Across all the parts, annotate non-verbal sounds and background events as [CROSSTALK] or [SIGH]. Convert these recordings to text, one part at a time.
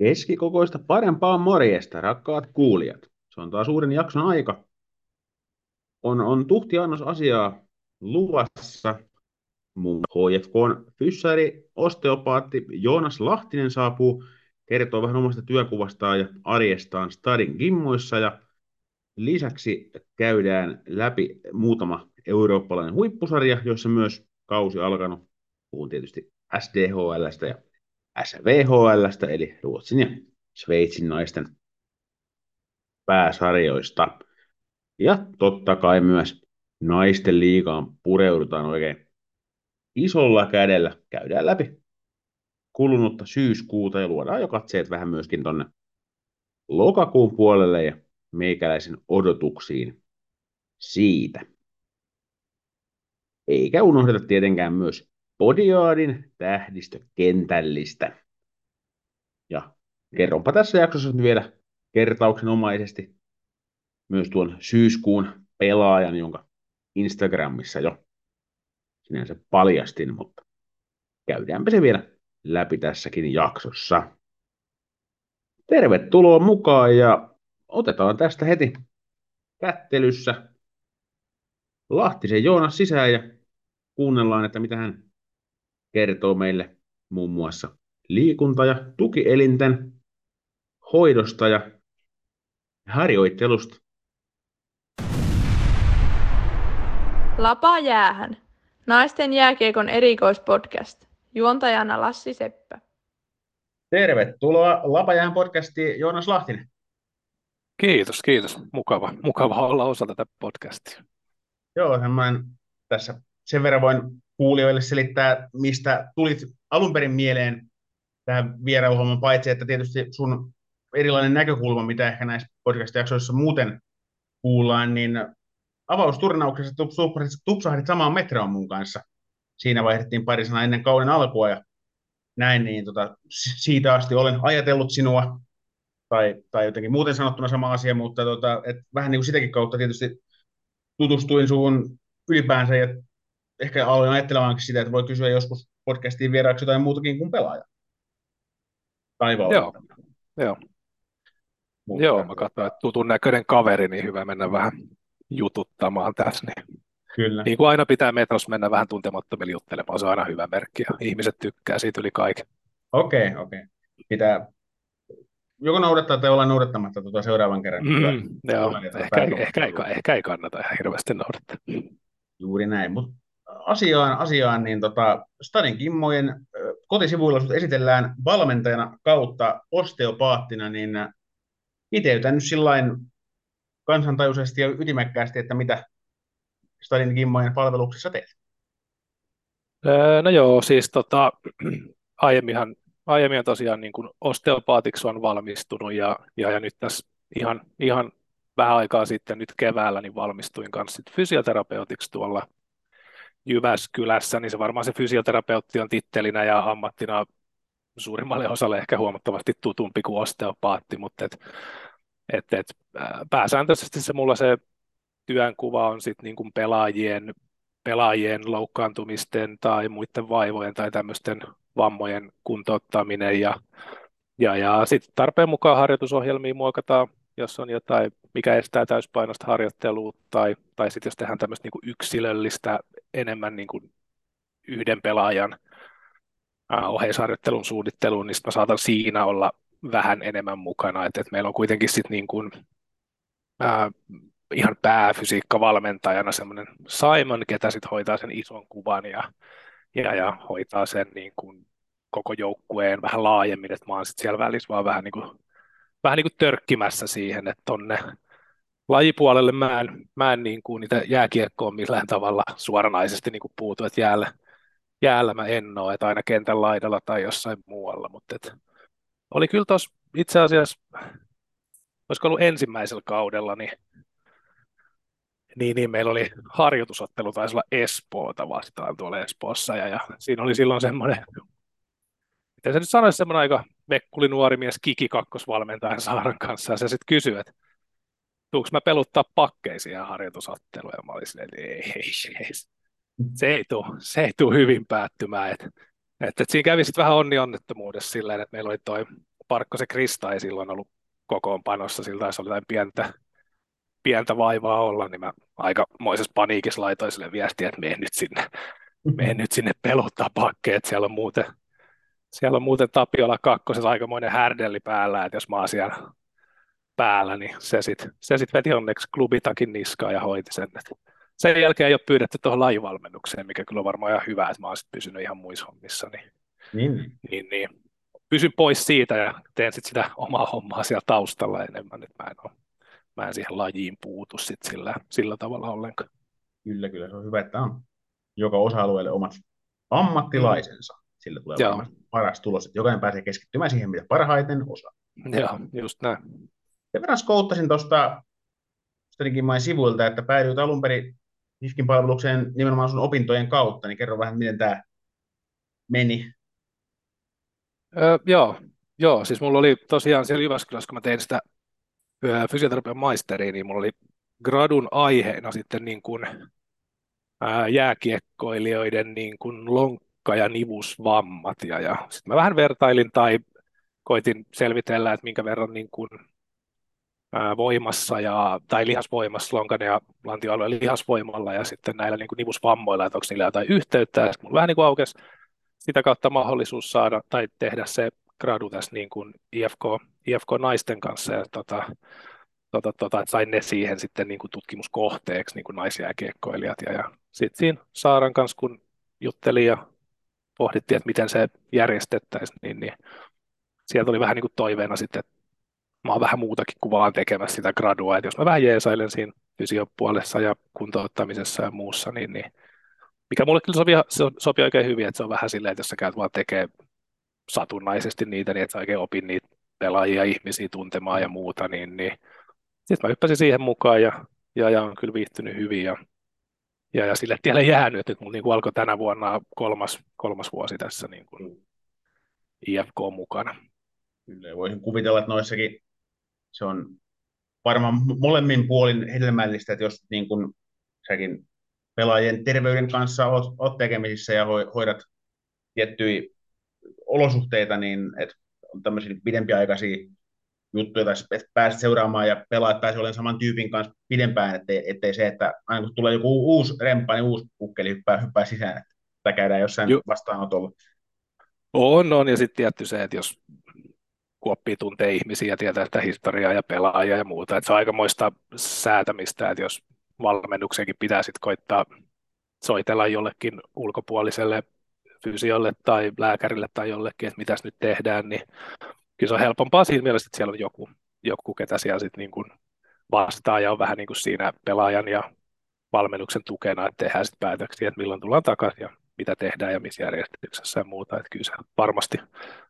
Keskikokoista parempaa morjesta, rakkaat kuulijat. Se on taas uuden jakson aika. On, on tuhti annos asiaa luvassa. Mun HFK on fyssäri, osteopaatti Joonas Lahtinen saapuu kertoo vähän omasta työkuvastaan ja arjestaan Stadin gimmoissa ja lisäksi käydään läpi muutama eurooppalainen huippusarja, jossa myös kausi alkanut. Puhun tietysti SDHLstä ja SVHLstä, eli Ruotsin ja Sveitsin naisten pääsarjoista. Ja totta kai myös naisten liigaan pureudutaan oikein isolla kädellä. Käydään läpi kulunutta syyskuuta ja luodaan jo katseet vähän myöskin tonne lokakuun puolelle ja meikäläisen odotuksiin siitä. Eikä unohdeta tietenkään myös Podiaadin tähdistökentällistä. Ja kerronpa tässä jaksossa nyt vielä kertauksenomaisesti myös tuon syyskuun pelaajan, jonka Instagramissa jo sinänsä paljastin, mutta käydäänpä se vielä läpi tässäkin jaksossa. Tervetuloa mukaan ja otetaan tästä heti kättelyssä Lahtisen Joonas sisään ja kuunnellaan, että mitä hän kertoo meille muun muassa liikunta- ja tukielinten hoidosta ja harjoittelusta. Lapa jäähän. Naisten jääkiekon erikoispodcast. Juontajana Lassi Seppä. Tervetuloa Lapajään podcastiin Joonas Lahtinen. Kiitos, kiitos. Mukava, mukava olla osa tätä podcastia. Joo, mä tässä sen verran voin kuulijoille selittää, mistä tulit alun perin mieleen tähän vierailuhomman, paitsi että tietysti sun erilainen näkökulma, mitä ehkä näissä podcast-jaksoissa muuten kuullaan, niin avausturnauksessa tupsahdit samaan metroon mun kanssa. Siinä vaihdettiin pari sanaa ennen kauden alkua ja näin, niin tota, siitä asti olen ajatellut sinua, tai, tai jotenkin muuten sanottuna sama asia, mutta tota, et vähän niin kuin sitäkin kautta tietysti tutustuin suun ylipäänsä ja ehkä aloin ajattelemaan sitä, että voi kysyä joskus podcastiin vieraaksi jotain muutakin kuin pelaaja. Tai Joo, joo. Mutta, Joo, mä katsoin, että tutun näköinen kaveri, niin hyvä mennä vähän jututtamaan tässä. Niin Kyllä. Niin kuin aina pitää metros mennä vähän tuntemattomille juttelemaan, se on aina hyvä merkki ja ihmiset tykkää siitä yli kaiken. Okei, okay, okei. Okay. Pitää joko noudattaa tai olla noudattamatta tuota seuraavan kerran. Mm, joo, ehkä, ehkä, ehkä, ei, ehkä ei kannata ihan hirveästi noudattaa. Juuri näin, mutta asiaan, asiaan niin tota, Stadin Kimmojen kotisivuilla esitellään valmentajana kautta osteopaattina, niin iteytän nyt sillain kansantajuisesti ja ytimekkäästi, että mitä Stadin Kimmojen palveluksessa teet? No joo, siis tota, [CLEARS THROAT] aiemminhan, aiemmin tosiaan niin kuin osteopaatiksi on valmistunut ja, ja, ja nyt tässä ihan, ihan vähän aikaa sitten nyt keväällä niin valmistuin kanssa fysioterapeutiksi tuolla Jyväskylässä, niin se varmaan se fysioterapeutti on tittelinä ja ammattina suurimmalle osalle ehkä huomattavasti tutumpi kuin osteopaatti, mutta et, et, et, pääsääntöisesti se mulla se työnkuva on sitten niin kuin pelaajien, pelaajien loukkaantumisten tai muiden vaivojen tai tämmöisten vammojen kuntouttaminen ja, ja, ja sitten tarpeen mukaan harjoitusohjelmia muokataan, jos on jotain, mikä estää täyspainosta harjoittelua tai, tai sitten jos tehdään tämmöistä niin yksilöllistä enemmän niin kuin yhden pelaajan oheisharjoittelun suunnitteluun, niin mä saatan siinä olla vähän enemmän mukana, että, että meillä on kuitenkin sitten niin kuin, ää, ihan pääfysiikkavalmentajana semmoinen Simon, ketä sitten hoitaa sen ison kuvan ja, ja, ja hoitaa sen niin kuin koko joukkueen vähän laajemmin, että mä oon sitten siellä välissä vaan vähän niin kuin, vähän niin kuin törkkimässä siihen, että tonne lajipuolelle mä en, mä en niin kuin niitä jääkiekkoon millään tavalla suoranaisesti niin kuin puutu, että jäällä, jäällä mä en ole, että aina kentän laidalla tai jossain muualla, mutta et, oli kyllä tuossa itse asiassa, olisiko ollut ensimmäisellä kaudella, niin niin, niin, meillä oli harjoitusottelu, taisi olla Espoota vastaan tuolla Espoossa, ja, ja siinä oli silloin semmoinen, miten se nyt sanoisi, semmoinen aika vekkuli nuori mies Kiki kakkosvalmentajan Saaran kanssa, ja se sitten kysyi, että tuuks mä peluttaa pakkeisiin ja harjoitusotteluja, ja mä olin silleen, ei, ei, ei, se ei tule, se ei tule hyvin päättymään, että, että, että siinä kävi sitten vähän onni onnettomuudessa silleen, että meillä oli toi se Krista ei silloin ollut kokoonpanossa, sillä taisi olla jotain pientä, pientä vaivaa olla, niin mä aikamoisessa paniikissa laitoin sille viestiä, että mene nyt sinne, mene nyt sinne peluttaa pakkeet, siellä on muuten, siellä on muuten Tapiola kakkosessa aikamoinen härdelli päällä, että jos mä oon siellä päällä, niin se sitten se sit veti onneksi klubitakin niskaa ja hoiti sen. Sen jälkeen ei ole pyydetty tuohon lajivalmennukseen, mikä kyllä on varmaan ihan hyvä, että mä oon sitten pysynyt ihan muissa hommissa. Niin, Niin. niin, niin. Pysyn pois siitä ja teen sitten sitä omaa hommaa siellä taustalla enemmän, että mä en, ole, mä en siihen lajiin puutu sit sillä, sillä tavalla ollenkaan. Kyllä, kyllä. Se on hyvä, että on joka osa-alueelle omat ammattilaisensa. Sillä tulee Joo. paras tulos, että jokainen pääsee keskittymään siihen, mitä parhaiten osaa. Joo, just näin. Sen verran skouttasin tuosta Stringinmain sivuilta, että päädyit alun perin HIFKin palvelukseen nimenomaan sun opintojen kautta, niin kerro vähän, miten tämä meni. Öö, joo, joo, siis mulla oli tosiaan siellä Jyväskylässä, kun mä tein sitä öö, fysioterapian maisteriin, niin mulla oli gradun aiheena sitten niin kuin, ää, jääkiekkoilijoiden niin kuin lonkka- ja nivusvammat. Ja, ja sitten mä vähän vertailin tai koitin selvitellä, että minkä verran niin kuin, ää, voimassa ja, tai lihasvoimassa, lonkan ja lantioalueen lihasvoimalla ja sitten näillä niin kuin nivusvammoilla, että onko niillä jotain yhteyttä. Sitten vähän niin kuin aukesi sitä kautta mahdollisuus saada tai tehdä se gradu tässä niin kuin IFK, IFK-naisten kanssa ja tota, tota, tota, että sain ne siihen sitten niin kuin tutkimuskohteeksi niin kuin naisjääkiekkoilijat ja, ja sitten siinä Saaran kanssa kun juttelin ja pohdittiin, että miten se järjestettäisiin, niin, niin sieltä oli vähän niin kuin toiveena sitten, että mä oon vähän muutakin kuin vaan tekemässä sitä gradua, että jos mä vähän jeesailen siinä fysiopuolessa ja kuntouttamisessa ja muussa, niin, niin mikä mulle kyllä sopii, sopii oikein hyvin, että se on vähän silleen, että jos sä käyt vaan tekee satunnaisesti niitä, niin että sä oikein opin niitä pelaajia, ihmisiä tuntemaan ja muuta, niin, niin sitten mä hyppäsin siihen mukaan ja, ja, ja on kyllä viihtynyt hyvin ja, ja, ja sille tielle jäänyt, että nyt niin kuin alkoi tänä vuonna kolmas, kolmas vuosi tässä niin kuin IFK mukana. Kyllä, voisin kuvitella, että noissakin se on varmaan molemmin puolin hedelmällistä, että jos niin kuin säkin pelaajien terveyden kanssa oot, oot tekemisissä ja hoi- hoidat tiettyjä olosuhteita, niin että on tämmöisiä pidempiaikaisia juttuja, tai pääset seuraamaan ja pelaajat pääsee olemaan saman tyypin kanssa pidempään, ettei, ettei se, että aina kun tulee joku uusi remppa, niin uusi pukkeli hyppää, hyppää sisään, että käydään jossain Ju- vastaanotolla. On, on, ja sitten tietty se, että jos kun oppii tuntee ihmisiä ja tietää sitä historiaa ja pelaajia ja muuta, että se on aikamoista säätämistä, että jos valmennuksenkin pitää sitten koittaa soitella jollekin ulkopuoliselle fysiolle tai lääkärille tai jollekin, että mitäs nyt tehdään, niin kyllä se on helpompaa siinä mielessä, että siellä on joku, joku ketä siellä sitten niin kuin vastaa ja on vähän niin kuin siinä pelaajan ja valmennuksen tukena, että tehdään sitten päätöksiä, että milloin tullaan takaisin ja mitä tehdään ja missä järjestyksessä ja muuta. Että kyllä se varmasti,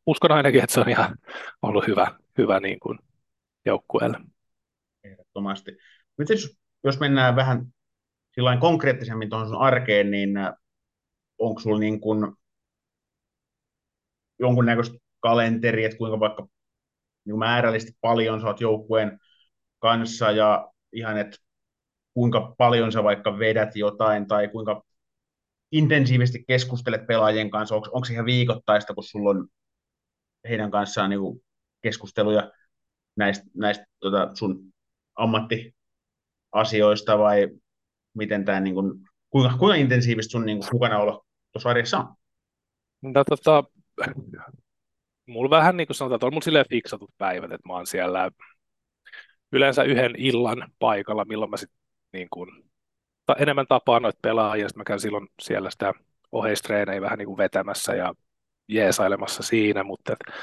uskon ainakin, että se on ihan ollut hyvä, hyvä niin kuin joukkueelle. Ehdottomasti. Nyt jos, mennään vähän sillain konkreettisemmin tuohon sun arkeen, niin onko sulla niin kuin jonkunnäköistä kalenteri, että kuinka vaikka niin määrällisesti paljon oot joukkueen kanssa ja ihan, että kuinka paljon sä vaikka vedät jotain tai kuinka intensiivisesti keskustelet pelaajien kanssa, onko, onko se ihan viikoittaista, kun sulla on heidän kanssaan niin keskusteluja näistä, näistä tota, sun ammattiasioista vai miten tämä, niin kuin, kuinka, kuinka intensiivistä sun niin kuin, mukanaolo tuossa arjessa on? No, tota, mulla vähän niin kuin sanotaan, että on mulla silleen fiksatut päivät, että mä oon siellä yleensä yhden illan paikalla, milloin mä sitten niin kuin, ta, enemmän tapaan noita pelaajia, sitten mä käyn silloin siellä sitä oheistreenejä vähän niin kuin vetämässä ja jeesailemassa siinä, mutta et,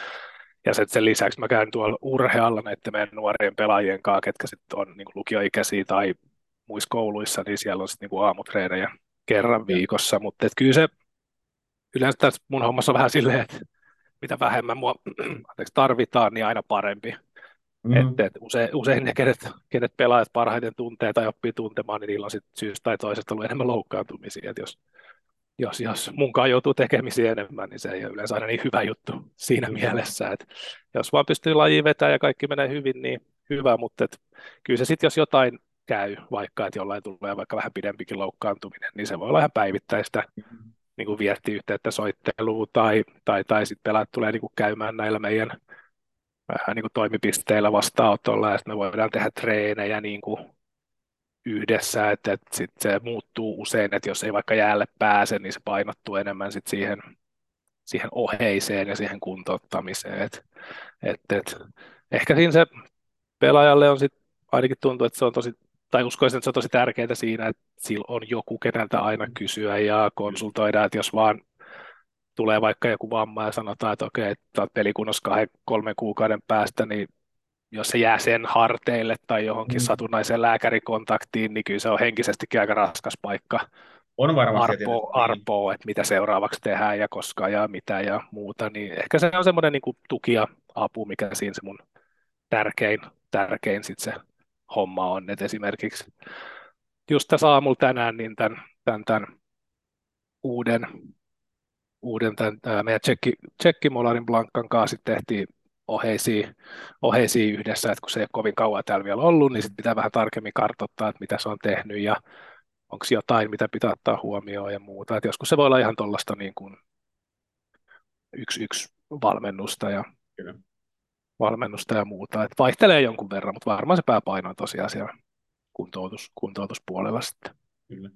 ja sen, sen lisäksi mä käyn tuolla urhealla näiden meidän nuorien pelaajien kanssa, ketkä sitten on niin kuin lukioikäisiä tai muissa kouluissa, niin siellä on sitten niin kuin aamutreenejä kerran viikossa, mutta et kyllä se yleensä tässä mun hommassa on vähän silleen, että vähemmän mua [CLEARS THROAT] anteeksi, tarvitaan, niin aina parempi. Mm. Että, et usein, usein ne, kenet, kenet pelaajat parhaiten tuntee tai oppii tuntemaan, niin niillä on sitten syystä tai toisesta ollut enemmän loukkaantumisia. Et jos, jos, jos munkaan joutuu tekemisiä enemmän, niin se ei ole yleensä aina niin hyvä juttu siinä mielessä. Että jos vaan pystyy lajiin vetämään ja kaikki menee hyvin, niin hyvä, mutta et, kyllä se sitten, jos jotain käy, vaikka että jollain tulee vaikka vähän pidempikin loukkaantuminen, niin se voi olla ihan päivittäistä niin kuin vietti yhteyttä soitteluun tai, tai, tai sitten pelaat tulee niin kuin käymään näillä meidän vähän niin kuin toimipisteillä vastaanotolla ja sitten me voidaan tehdä treenejä niin kuin yhdessä, että, että sit se muuttuu usein, että jos ei vaikka jäälle pääse, niin se painottuu enemmän sit siihen, siihen oheiseen ja siihen kuntouttamiseen. Et, et, et, ehkä siinä se pelaajalle on sit, ainakin tuntuu, että se on tosi, tai uskoisin, että se on tosi tärkeää siinä, että sillä on joku, keneltä aina kysyä ja konsultoida, että jos vaan tulee vaikka joku vamma ja sanotaan, että okei, että olet pelikunnossa kahden, kolmen kuukauden päästä, niin jos se jää sen harteille tai johonkin mm. satunnaiseen lääkärikontaktiin, niin kyllä se on henkisestikin aika raskas paikka. On varmasti. Arpoo, arpoo että mitä seuraavaksi tehdään ja koska ja mitä ja muuta, niin ehkä se on semmoinen niin tuki ja apu, mikä siinä se mun tärkein, tärkein sit se homma on. Et esimerkiksi just tässä aamulla tänään niin tämän, tämän, tämän uuden, uuden tämän, meidän tsekki, tsekkimolarin Blankan kanssa tehtiin oheisia, oheisia yhdessä, että kun se ei ole kovin kauan täällä vielä ollut, niin sitten pitää vähän tarkemmin kartoittaa, että mitä se on tehnyt ja onko jotain, mitä pitää ottaa huomioon ja muuta. Et joskus se voi olla ihan tuollaista niin yksi, yksi valmennusta ja, Kyllä. Valmennusta ja muuta. Et vaihtelee jonkun verran, mutta varmaan se pääpaino on tosiaan siellä kuntoutus, kuntoutuspuolella sitten. Kyllä.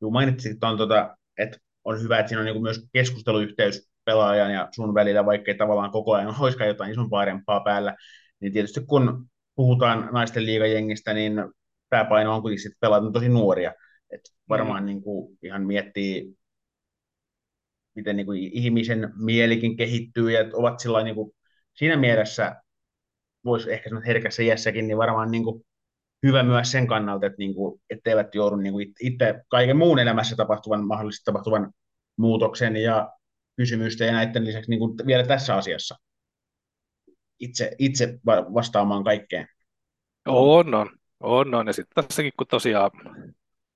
Joo, mainitsit, että on, tota, että on hyvä, että siinä on niin myös keskusteluyhteys pelaajan ja sun välillä, vaikka tavallaan koko ajan [LAUGHS] olisikaan jotain isompaa parempaa päällä, niin tietysti kun puhutaan naisten liigajengistä, niin pääpaino on kuitenkin sitten pelaat tosi nuoria. Et varmaan mm. niin kuin ihan miettii, miten niin kuin ihmisen mielikin kehittyy ja ovat sillä niin kuin, siinä mielessä, voisi ehkä sanoa herkässä iässäkin, niin varmaan niin kuin hyvä myös sen kannalta, että niin kuin, etteivät joudu niin kuin itse kaiken muun elämässä tapahtuvan, mahdollisesti tapahtuvan muutoksen ja kysymystä ja näiden lisäksi niin kuin vielä tässä asiassa itse, itse vastaamaan kaikkeen. On, on. On, on. Ja sitten tässäkin, kun tosiaan,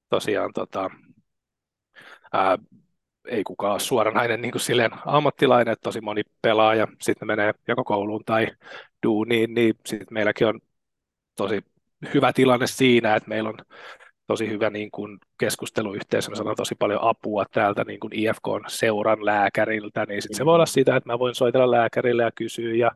tosiaan tota, ää, ei kukaan ole suoranainen niin kuin silleen ammattilainen, että tosi moni pelaaja sitten menee joko kouluun tai duuniin, niin sitten meilläkin on tosi hyvä tilanne siinä, että meillä on tosi hyvä niin kuin keskusteluyhteisö, me saadaan tosi paljon apua täältä niin kuin IFK-seuran lääkäriltä, niin sitten se voi olla sitä, että mä voin soitella lääkärille ja kysyä ja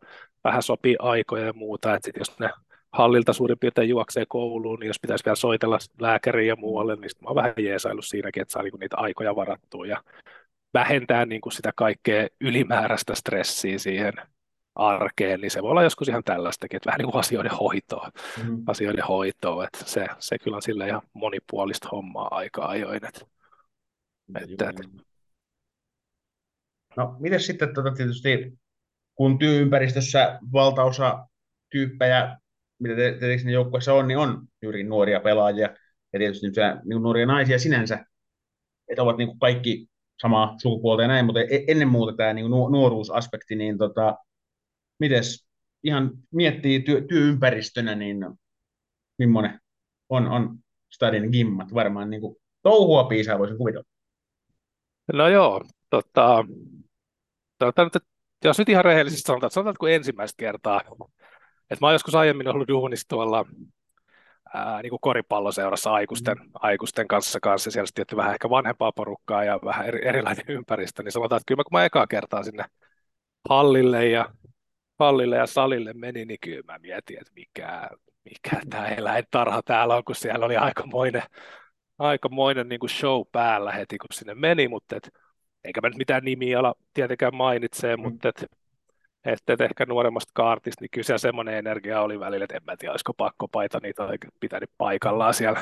vähän sopii aikoja ja muuta, että sit jos ne hallilta suurin piirtein juoksee kouluun, niin jos pitäisi vielä soitella lääkäriin ja muualle, niin mä oon vähän jeesaillut siinäkin, että saa niin kuin niitä aikoja varattua ja vähentää niin kuin sitä kaikkea ylimääräistä stressiä siihen arkeen, niin se voi olla joskus ihan tällaistakin, että vähän niin kuin asioiden hoitoa, mm. asioiden hoitoa, että se, se kyllä on sille ihan monipuolista hommaa aika ajoin. Että, että, että. No, miten sitten tuota, tietysti, kun työympäristössä valtaosa tyyppejä, mitä tietysti joukkueessa on, niin on juuri nuoria pelaajia ja tietysti niin nuoria naisia sinänsä, että ovat niin kuin kaikki samaa sukupuolta ja näin, mutta e-, ennen muuta tämä niin nuoruusaspekti, niin tota, mites ihan miettii työ, työympäristönä, niin millainen on, on stadin gimmat? Varmaan niin kuin touhua piisaa voisin kuvitella. No joo, tota, tota, jos nyt ihan rehellisesti sanotaan, että sanotaan, että kun ensimmäistä kertaa, että mä oon joskus aiemmin ollut duunissa tuolla ää, niin kuin koripalloseurassa aikuisten, mm. aikuisten kanssa, kanssa siellä sitten vähän ehkä vanhempaa porukkaa ja vähän eri, erilainen ympäristö, niin sanotaan, että kyllä kun mä ekaa kertaa sinne hallille ja hallille ja salille meni, niin kyllä mä mietin, että mikä, mikä tämä eläintarha täällä on, kun siellä oli aikamoinen, aikamoinen niin kuin show päällä heti, kun sinne meni, mutta et, eikä mä nyt mitään nimiä ala tietenkään mainitsee, mm. mutta et, että et ehkä nuoremmasta kaartista, niin kyllä siellä semmoinen energia oli välillä, että en mä tiedä, olisiko pakko paita niitä pitänyt paikallaan siellä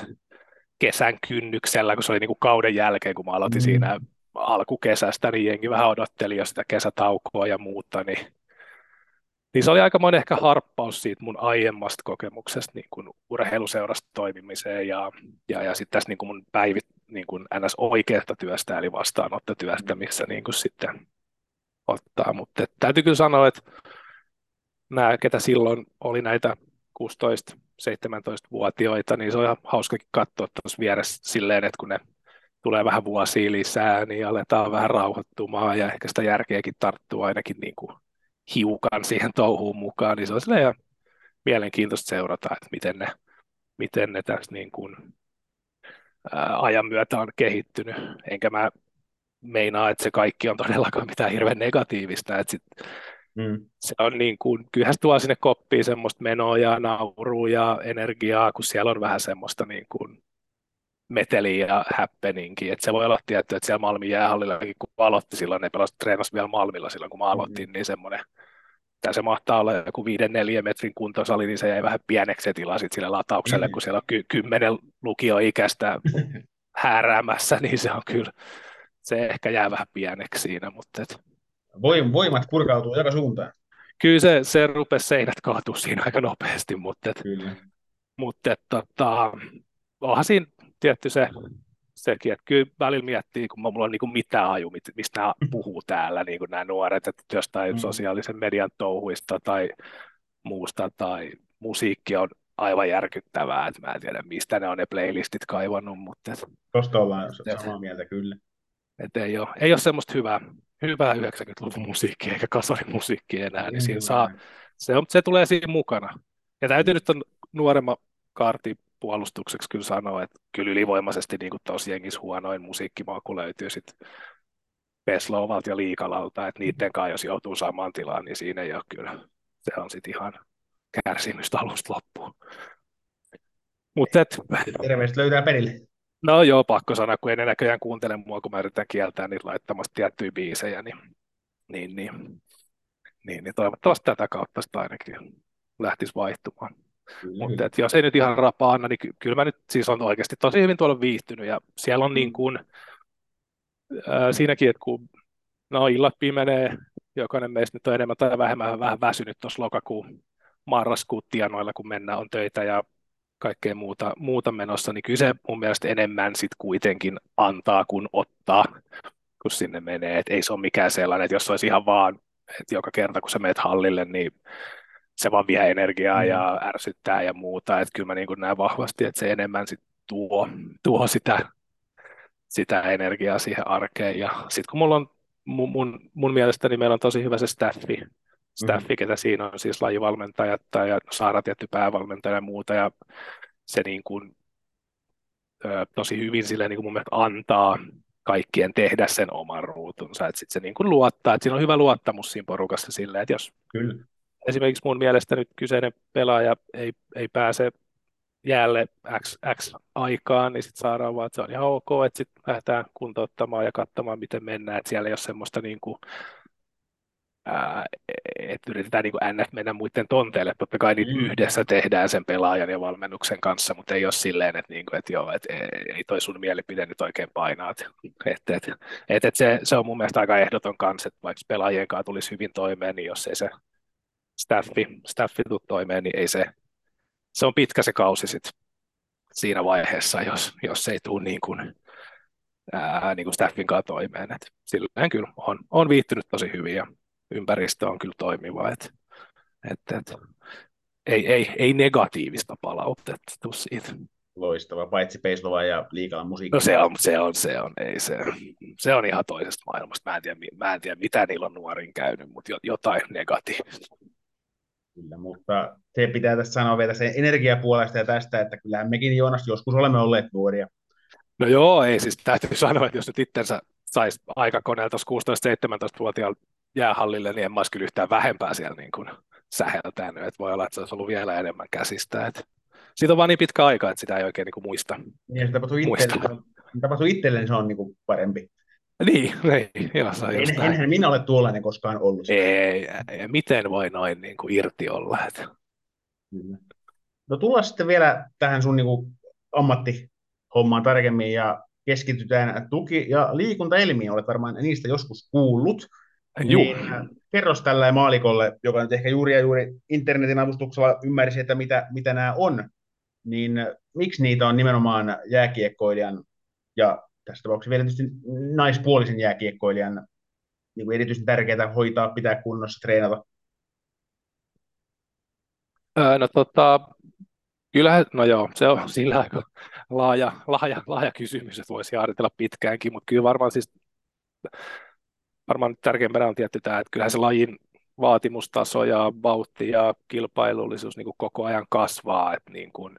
kesän kynnyksellä, kun se oli niin kuin kauden jälkeen, kun mä aloitin mm. siinä alkukesästä, niin jengi vähän odotteli jo sitä kesätaukoa ja muuta, niin niin se oli aika ehkä harppaus siitä mun aiemmasta kokemuksesta niin kuin urheiluseurasta toimimiseen ja, ja, ja sitten tässä niin kuin mun päivit niin kuin ns. oikeasta työstä eli vastaanottotyöstä, missä niin kuin sitten ottaa. Mutta täytyy kyllä sanoa, että nämä, ketä silloin oli näitä 16-17-vuotiaita, niin se on ihan hauskakin katsoa tuossa vieressä silleen, että kun ne tulee vähän vuosia lisää, niin aletaan vähän rauhoittumaan ja ehkä sitä järkeäkin tarttuu ainakin niin kuin hiukan siihen touhuun mukaan, niin se on ihan mielenkiintoista seurata, että miten ne, miten ne tässä niin kuin, ajan myötä on kehittynyt. Enkä mä meinaa, että se kaikki on todellakaan mitään hirveän negatiivista. Että sit, Mm. Se on niin kuin, kyllähän se tuo sinne koppiin semmoista menoa ja naurua ja energiaa, kun siellä on vähän semmoista niin kuin meteliä ja happeningia. Että se voi olla tietty, että siellä Malmin jäähallillakin, kun aloitti silloin, ne pelasi treenasi vielä Malmilla silloin, kun mä aloitin, mm-hmm. niin semmoinen tämä se mahtaa olla joku 5-4 metrin kuntosali, niin se jäi vähän pieneksi se tila sille lataukselle, mm. kun siellä on ky- kymmenen lukioikäistä [LAUGHS] hääräämässä, niin se on kyllä, se ehkä jää vähän pieneksi siinä. Mutta et... Voimat purkautuu joka suuntaan. Kyllä se, se rupesi seinät kaatua siinä aika nopeasti, mutta, et, kyllä. mutta et, tota, onhan siinä tietty se, sekin, että kyllä välillä miettii, kun mulla on niin kuin mitään aju, mistä nämä puhuu täällä, niin kuin nämä nuoret, että jostain mm. sosiaalisen median touhuista tai muusta, tai musiikki on aivan järkyttävää, että mä en tiedä, mistä ne on ne playlistit kaivannut, mutta... Tuosta ollaan samaa mieltä, kyllä. Että ei ole, ei ole semmoista hyvää, hyvää 90-luvun musiikkia eikä kasarimusiikkia enää, niin siinä saa, se, on, se tulee siinä mukana. Ja täytyy nyt on nuoremman kaarti puolustukseksi kyllä sanoa, että kyllä ylivoimaisesti niin tuossa jengissä huonoin musiikkimaku löytyy sitten Peslovalta ja Liikalalta, että niiden kanssa jos joutuu samaan tilaan, niin siinä ei ole kyllä, se on sitten ihan kärsimystä alusta loppuun. Mutta et... Terveistä löytää perille. No joo, pakko sanoa, kun ei näköjään kuuntele mua, kun mä yritän kieltää niitä laittamasta tiettyjä biisejä, niin, niin, niin, niin, niin toivottavasti tätä kautta sitä ainakin lähtisi vaihtumaan. Mutta et jos ei nyt ihan rapaana, niin ky- kyllä mä nyt siis on oikeasti tosi hyvin tuolla viihtynyt ja siellä on mm. niin kuin, ää, siinäkin, että kun no, illat pimenee, jokainen meistä nyt on enemmän tai vähemmän vähän väsynyt tuossa lokakuun, marraskuun tienoilla, kun mennään, on töitä ja kaikkea muuta, muuta menossa, niin kyllä se mun mielestä enemmän sitten kuitenkin antaa kuin ottaa, kun sinne menee. Et ei se ole mikään sellainen, että jos olisi ihan vaan, että joka kerta kun sä menet hallille, niin se vaan vie energiaa mm. ja ärsyttää ja muuta. Että kyllä mä niin näen vahvasti, että se enemmän sit tuo, tuo sitä, sitä energiaa siihen arkeen. Ja sitten kun mulla on mun, mun, mun mielestäni meillä on tosi hyvä se staffi, staffi mm. ketä siinä on siis lajivalmentajat tai Saara tietty päävalmentaja ja muuta. Ja se niin kuin, ö, tosi hyvin sille niin kuin mun mielestä antaa kaikkien tehdä sen oman ruutunsa. Että sitten se niin kuin luottaa, että siinä on hyvä luottamus siinä porukassa silleen, että jos Kyllä esimerkiksi mun mielestä nyt kyseinen pelaaja ei, ei pääse jäälle X, X aikaan, niin sitten saadaan vaan, että se on ihan ok, että sitten lähdetään kuntouttamaan ja katsomaan, miten mennään, että siellä ei ole semmoista niin kuin, ää, että yritetään niin kuin NF mennä muiden tonteille, totta kai niin yhdessä tehdään sen pelaajan ja valmennuksen kanssa, mutta ei ole silleen, että, niin kuin, että joo, että ei toi sun mielipide nyt oikein painaa, että, että, että, että, että se, se on mun mielestä aika ehdoton kanssa, että vaikka pelaajien kanssa tulisi hyvin toimeen, niin jos ei se staffi, staffi tuu toimeen, niin ei se, se on pitkä se kausi sit siinä vaiheessa, jos, jos se ei tule niin kuin, ää, niin kuin staffin kanssa toimeen. Et silleen kyllä on, on viihtynyt tosi hyvin ja ympäristö on kyllä toimiva. Et, et, et, ei, ei, ei negatiivista palautetta tuu siitä. Loistava, paitsi Peislova ja Liikalan musiikki. No se on, se on, se on, ei se, se on ihan toisesta maailmasta. Mä en tiedä, mä en tiedä mitä niillä on nuorin käynyt, mutta jotain negatiivista. Kyllä, mutta se pitää tässä sanoa vielä sen energiapuolesta ja tästä, että kyllähän mekin Joonas joskus olemme olleet nuoria. No joo, ei siis täytyy [LAUGHS] sanoa, että jos nyt itsensä saisi aikakoneelta 16-17-vuotiaalla jäähallille, niin en mä olisi kyllä yhtään vähempää siellä niin kuin säheltänyt. Että voi olla, että se olisi ollut vielä enemmän käsistä. Että siitä on vaan niin pitkä aika, että sitä ei oikein niin kuin muista. Niin, se tapahtuu itselle, tapahtuu itselle, niin se on niin kuin parempi. Niin, niin joo, se on en, enhän minä ole tuollainen koskaan ollut. Ei, ei, miten voi noin niin kuin irti olla? Että... No tullaan sitten vielä tähän sun niin kuin, ammattihommaan tarkemmin ja keskitytään tuki- ja liikuntaelimiin. Olet varmaan niistä joskus kuullut. Juu. Niin, kerros tällä maalikolle, joka nyt ehkä juuri ja juuri internetin avustuksella ymmärsi, että mitä, mitä nämä on, niin miksi niitä on nimenomaan jääkiekkoilijan ja tässä tapauksessa vielä tietysti naispuolisen jääkiekkoilijan niin kuin erityisen tärkeää hoitaa, pitää kunnossa, treenata? Öö, no tota, kyllähän, no joo, se on sillä aika laaja, laaja, laaja kysymys, että voisi jaaritella pitkäänkin, mutta kyllä varmaan siis, varmaan tärkeimpänä on tietty tämä, että kyllähän se lajin vaatimustaso ja vauhti ja kilpailullisuus niin kuin koko ajan kasvaa, että niin kuin,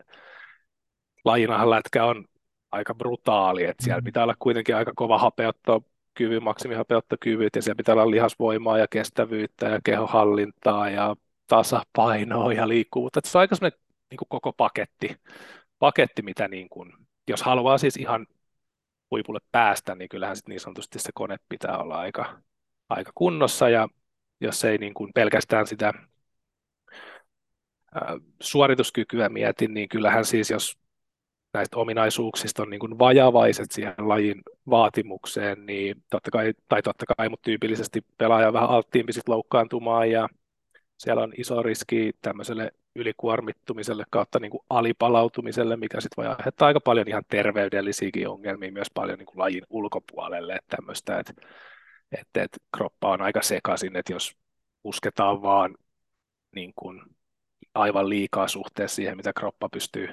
lajinahan lätkä on aika brutaali, että siellä mm. pitää olla kuitenkin aika kova hapeutto kyvyn, maksimihapeuttokyvyt, ja siellä pitää olla lihasvoimaa ja kestävyyttä ja kehohallintaa ja tasapainoa ja liikkuvuutta. Että se on aika sellainen niin kuin koko paketti, paketti mitä niin kuin, jos haluaa siis ihan huipulle päästä, niin kyllähän sit niin sanotusti se kone pitää olla aika, aika kunnossa, ja jos ei niin kuin pelkästään sitä suorituskykyä mietin, niin kyllähän siis jos näistä ominaisuuksista on niin kuin vajavaiset siihen lajin vaatimukseen, niin totta kai, tai totta kai, mutta tyypillisesti pelaaja on vähän alttiimpi loukkaantumaan ja siellä on iso riski tämmöiselle ylikuormittumiselle kautta niin kuin alipalautumiselle, mikä sitten voi aiheuttaa aika paljon ihan terveydellisiäkin ongelmia myös paljon niin kuin lajin ulkopuolelle, että tämmöistä, että, että, että kroppa on aika sekaisin, että jos usketaan vaan niin kuin aivan liikaa suhteessa siihen, mitä kroppa pystyy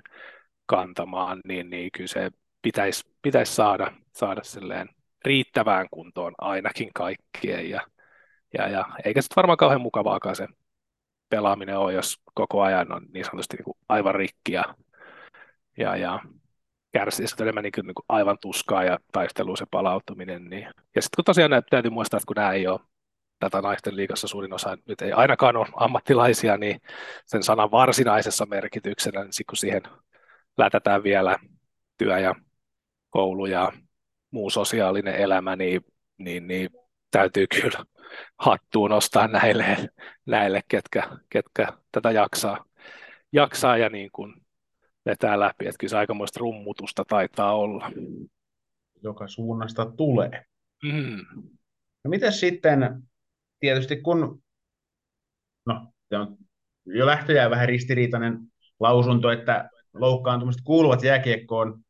kantamaan, niin, niin kyllä se pitäisi, pitäisi saada, saada silleen riittävään kuntoon ainakin kaikkien. Ja, ja, ja eikä sitten varmaan kauhean mukavaakaan se pelaaminen ole, jos koko ajan on niin sanotusti niin kuin aivan rikki ja, ja, ja kärsii sitten enemmän niin kuin, niin kuin aivan tuskaa ja taistelua se palautuminen. Niin. Ja sitten kun tosiaan täytyy muistaa, että kun nämä ei ole tätä naisten liigassa suurin osa nyt ei ainakaan ole ammattilaisia, niin sen sanan varsinaisessa merkityksenä, niin kun siihen lätätään vielä työ ja koulu ja muu sosiaalinen elämä, niin, niin, niin täytyy kyllä hattuun nostaa näille, näille ketkä, ketkä tätä jaksaa, jaksaa ja niin kuin vetää läpi, että kyllä se aikamoista rummutusta taitaa olla. Joka suunnasta tulee. Mm. No miten sitten, tietysti kun, no on jo lähtöjään vähän ristiriitainen lausunto, että loukkaantumiset kuuluvat jääkiekkoon,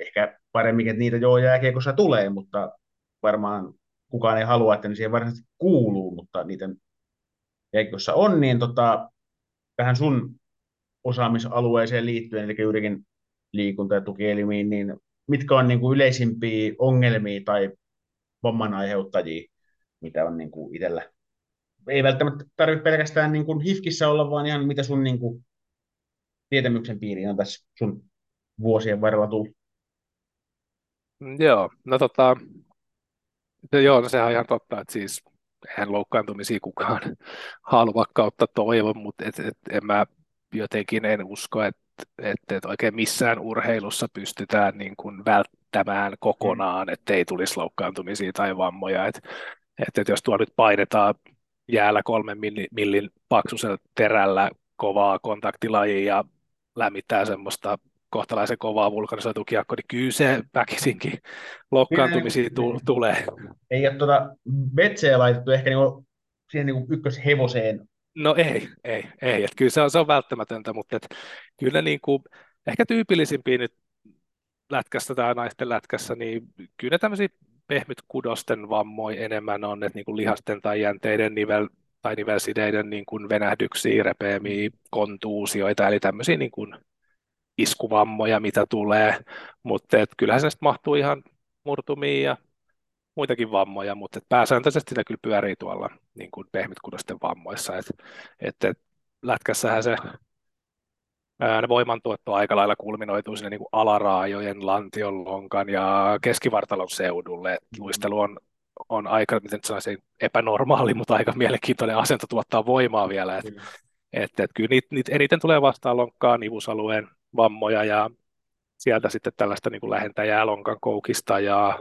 ehkä paremmin, että niitä jo jääkiekossa tulee, mutta varmaan kukaan ei halua, että ne siihen varsinaisesti kuuluu, mutta niiden jääkiekossa on, niin tota, tähän sun osaamisalueeseen liittyen, eli juurikin liikunta- ja tukielimiin, niin mitkä on niin kuin yleisimpiä ongelmia tai vamman aiheuttajia, mitä on niin kuin itsellä? Ei välttämättä tarvitse pelkästään niin kuin HIFKissä olla, vaan ihan mitä sun niin kuin tietämyksen piiriin on tässä sun vuosien varrella tullut? Joo, no tota, no joo, no sehän on ihan totta, että siis eihän loukkaantumisia kukaan [LAUGHS] halua kautta toivo, mutta et, et, en mä jotenkin en usko, että että, että oikein missään urheilussa pystytään niin kuin välttämään kokonaan, mm. ettei tulisi loukkaantumisia tai vammoja. Että, että, että jos tuo nyt painetaan jäällä kolmen millin paksuisella terällä kovaa kontaktilajia ja lämmittää semmoista kohtalaisen kovaa vulkanisoitu kiekko, niin kyllä se väkisinkin loukkaantumisia tu- tulee. Ei ole tuota vetseä laitettu ehkä niinku siihen niinku ykköshevoseen. No ei, ei, ei. Et kyllä se on, se on välttämätöntä, mutta et kyllä niinku, ehkä tyypillisimpiä nyt lätkässä tai naisten lätkässä, niin kyllä ne tämmöisiä pehmyt kudosten vammoja enemmän on, että niin lihasten tai jänteiden nivel, tai nivelsideiden niin kuin venähdyksiä, repeämiä, kontuusioita, eli tämmöisiä niin kuin iskuvammoja, mitä tulee, mutta kyllähän se mahtuu ihan murtumia ja muitakin vammoja, mutta pääsääntöisesti ne kyllä pyörii tuolla niin kuin pehmitkudosten vammoissa, että et, et, lätkässähän se ne voimantuotto aika lailla kulminoituu sinne niin kuin alaraajojen, lantion, lonkan ja keskivartalon seudulle. Et luistelu on, on aika, miten sanoisin, epänormaali, mutta aika mielenkiintoinen asento tuottaa voimaa vielä. Et, mm. et, et kyllä niitä, niitä eniten tulee vastaan lonkkaa, nivusalueen vammoja ja sieltä sitten tällaista niin kuin lähentäjää lonkan koukista ja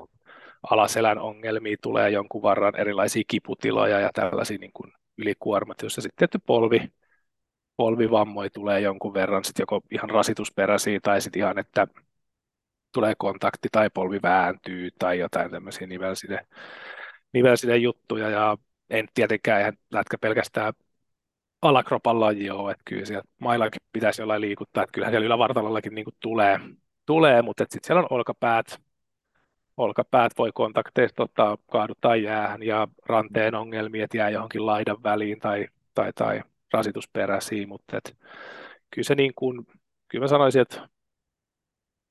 alaselän ongelmia tulee jonkun varran erilaisia kiputiloja ja tällaisia niin kuin ylikuormat, joissa sitten tietty polvi, polvivammoja tulee jonkun verran, sitten joko ihan rasitusperäisiä tai sitten ihan, että tulee kontakti tai polvi vääntyy tai jotain tämmöisiä nivelside, nivelside juttuja ja en tietenkään ihan lätkä pelkästään alakropan laji ole, että kyllä sieltä maillakin pitäisi jollain liikuttaa, että kyllähän siellä ylävartalollakin niin tulee, tulee, mutta sitten siellä on olkapäät, olkapäät voi kontakteista ottaa, kaaduttaa jäähän ja ranteen ongelmia, että jää johonkin laidan väliin tai, tai, tai rasitusperäisiä, mutta et, kyllä se niin kuin, kyllä mä sanoisin, että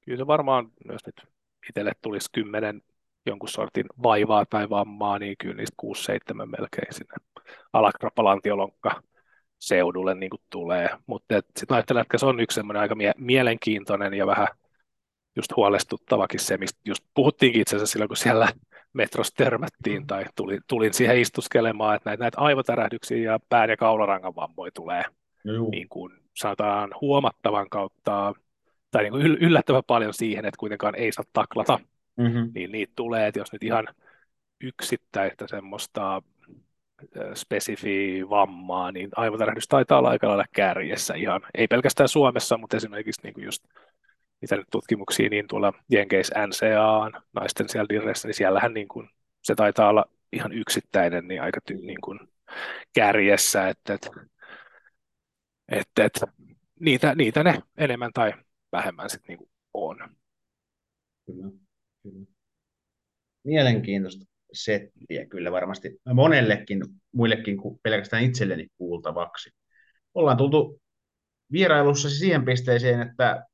kyllä se varmaan, jos nyt itselle tulisi kymmenen jonkun sortin vaivaa tai vammaa, niin kyllä niistä 6-7 melkein sinne alakroppalantiolonkka seudulle niin kuin tulee. Mutta sitten ajattelen, että se on yksi semmoinen aika mie- mielenkiintoinen ja vähän just huolestuttavakin se, mistä just puhuttiinkin itse asiassa silloin, kun siellä metrossa törmättiin tai tulin, tulin siihen istuskelemaan, että näitä, näitä aivotärähdyksiä ja pään- ja kaularangan vammoja tulee niin kuin sanotaan huomattavan kautta tai niin kuin yllättävän paljon siihen, että kuitenkaan ei saa taklata, mm-hmm. niin niitä tulee, että jos nyt ihan yksittäistä semmoista spesifiä vammaa, niin aivotärähdys taitaa olla aika lailla kärjessä ihan, ei pelkästään Suomessa, mutta esimerkiksi niin kuin just mitä nyt tutkimuksia, niin tuolla Jenkeissä NCAan, naisten siellä dirreissä, niin siellähän niin kuin, se taitaa olla ihan yksittäinen niin aika ty, niin kuin kärjessä, että, että, että, että niitä, niitä ne enemmän tai vähemmän sitten niin kuin on. Kyllä, kyllä. Mielenkiintoista settiä kyllä varmasti monellekin, muillekin kuin pelkästään itselleni kuultavaksi. Ollaan tultu vierailussa siihen pisteeseen, että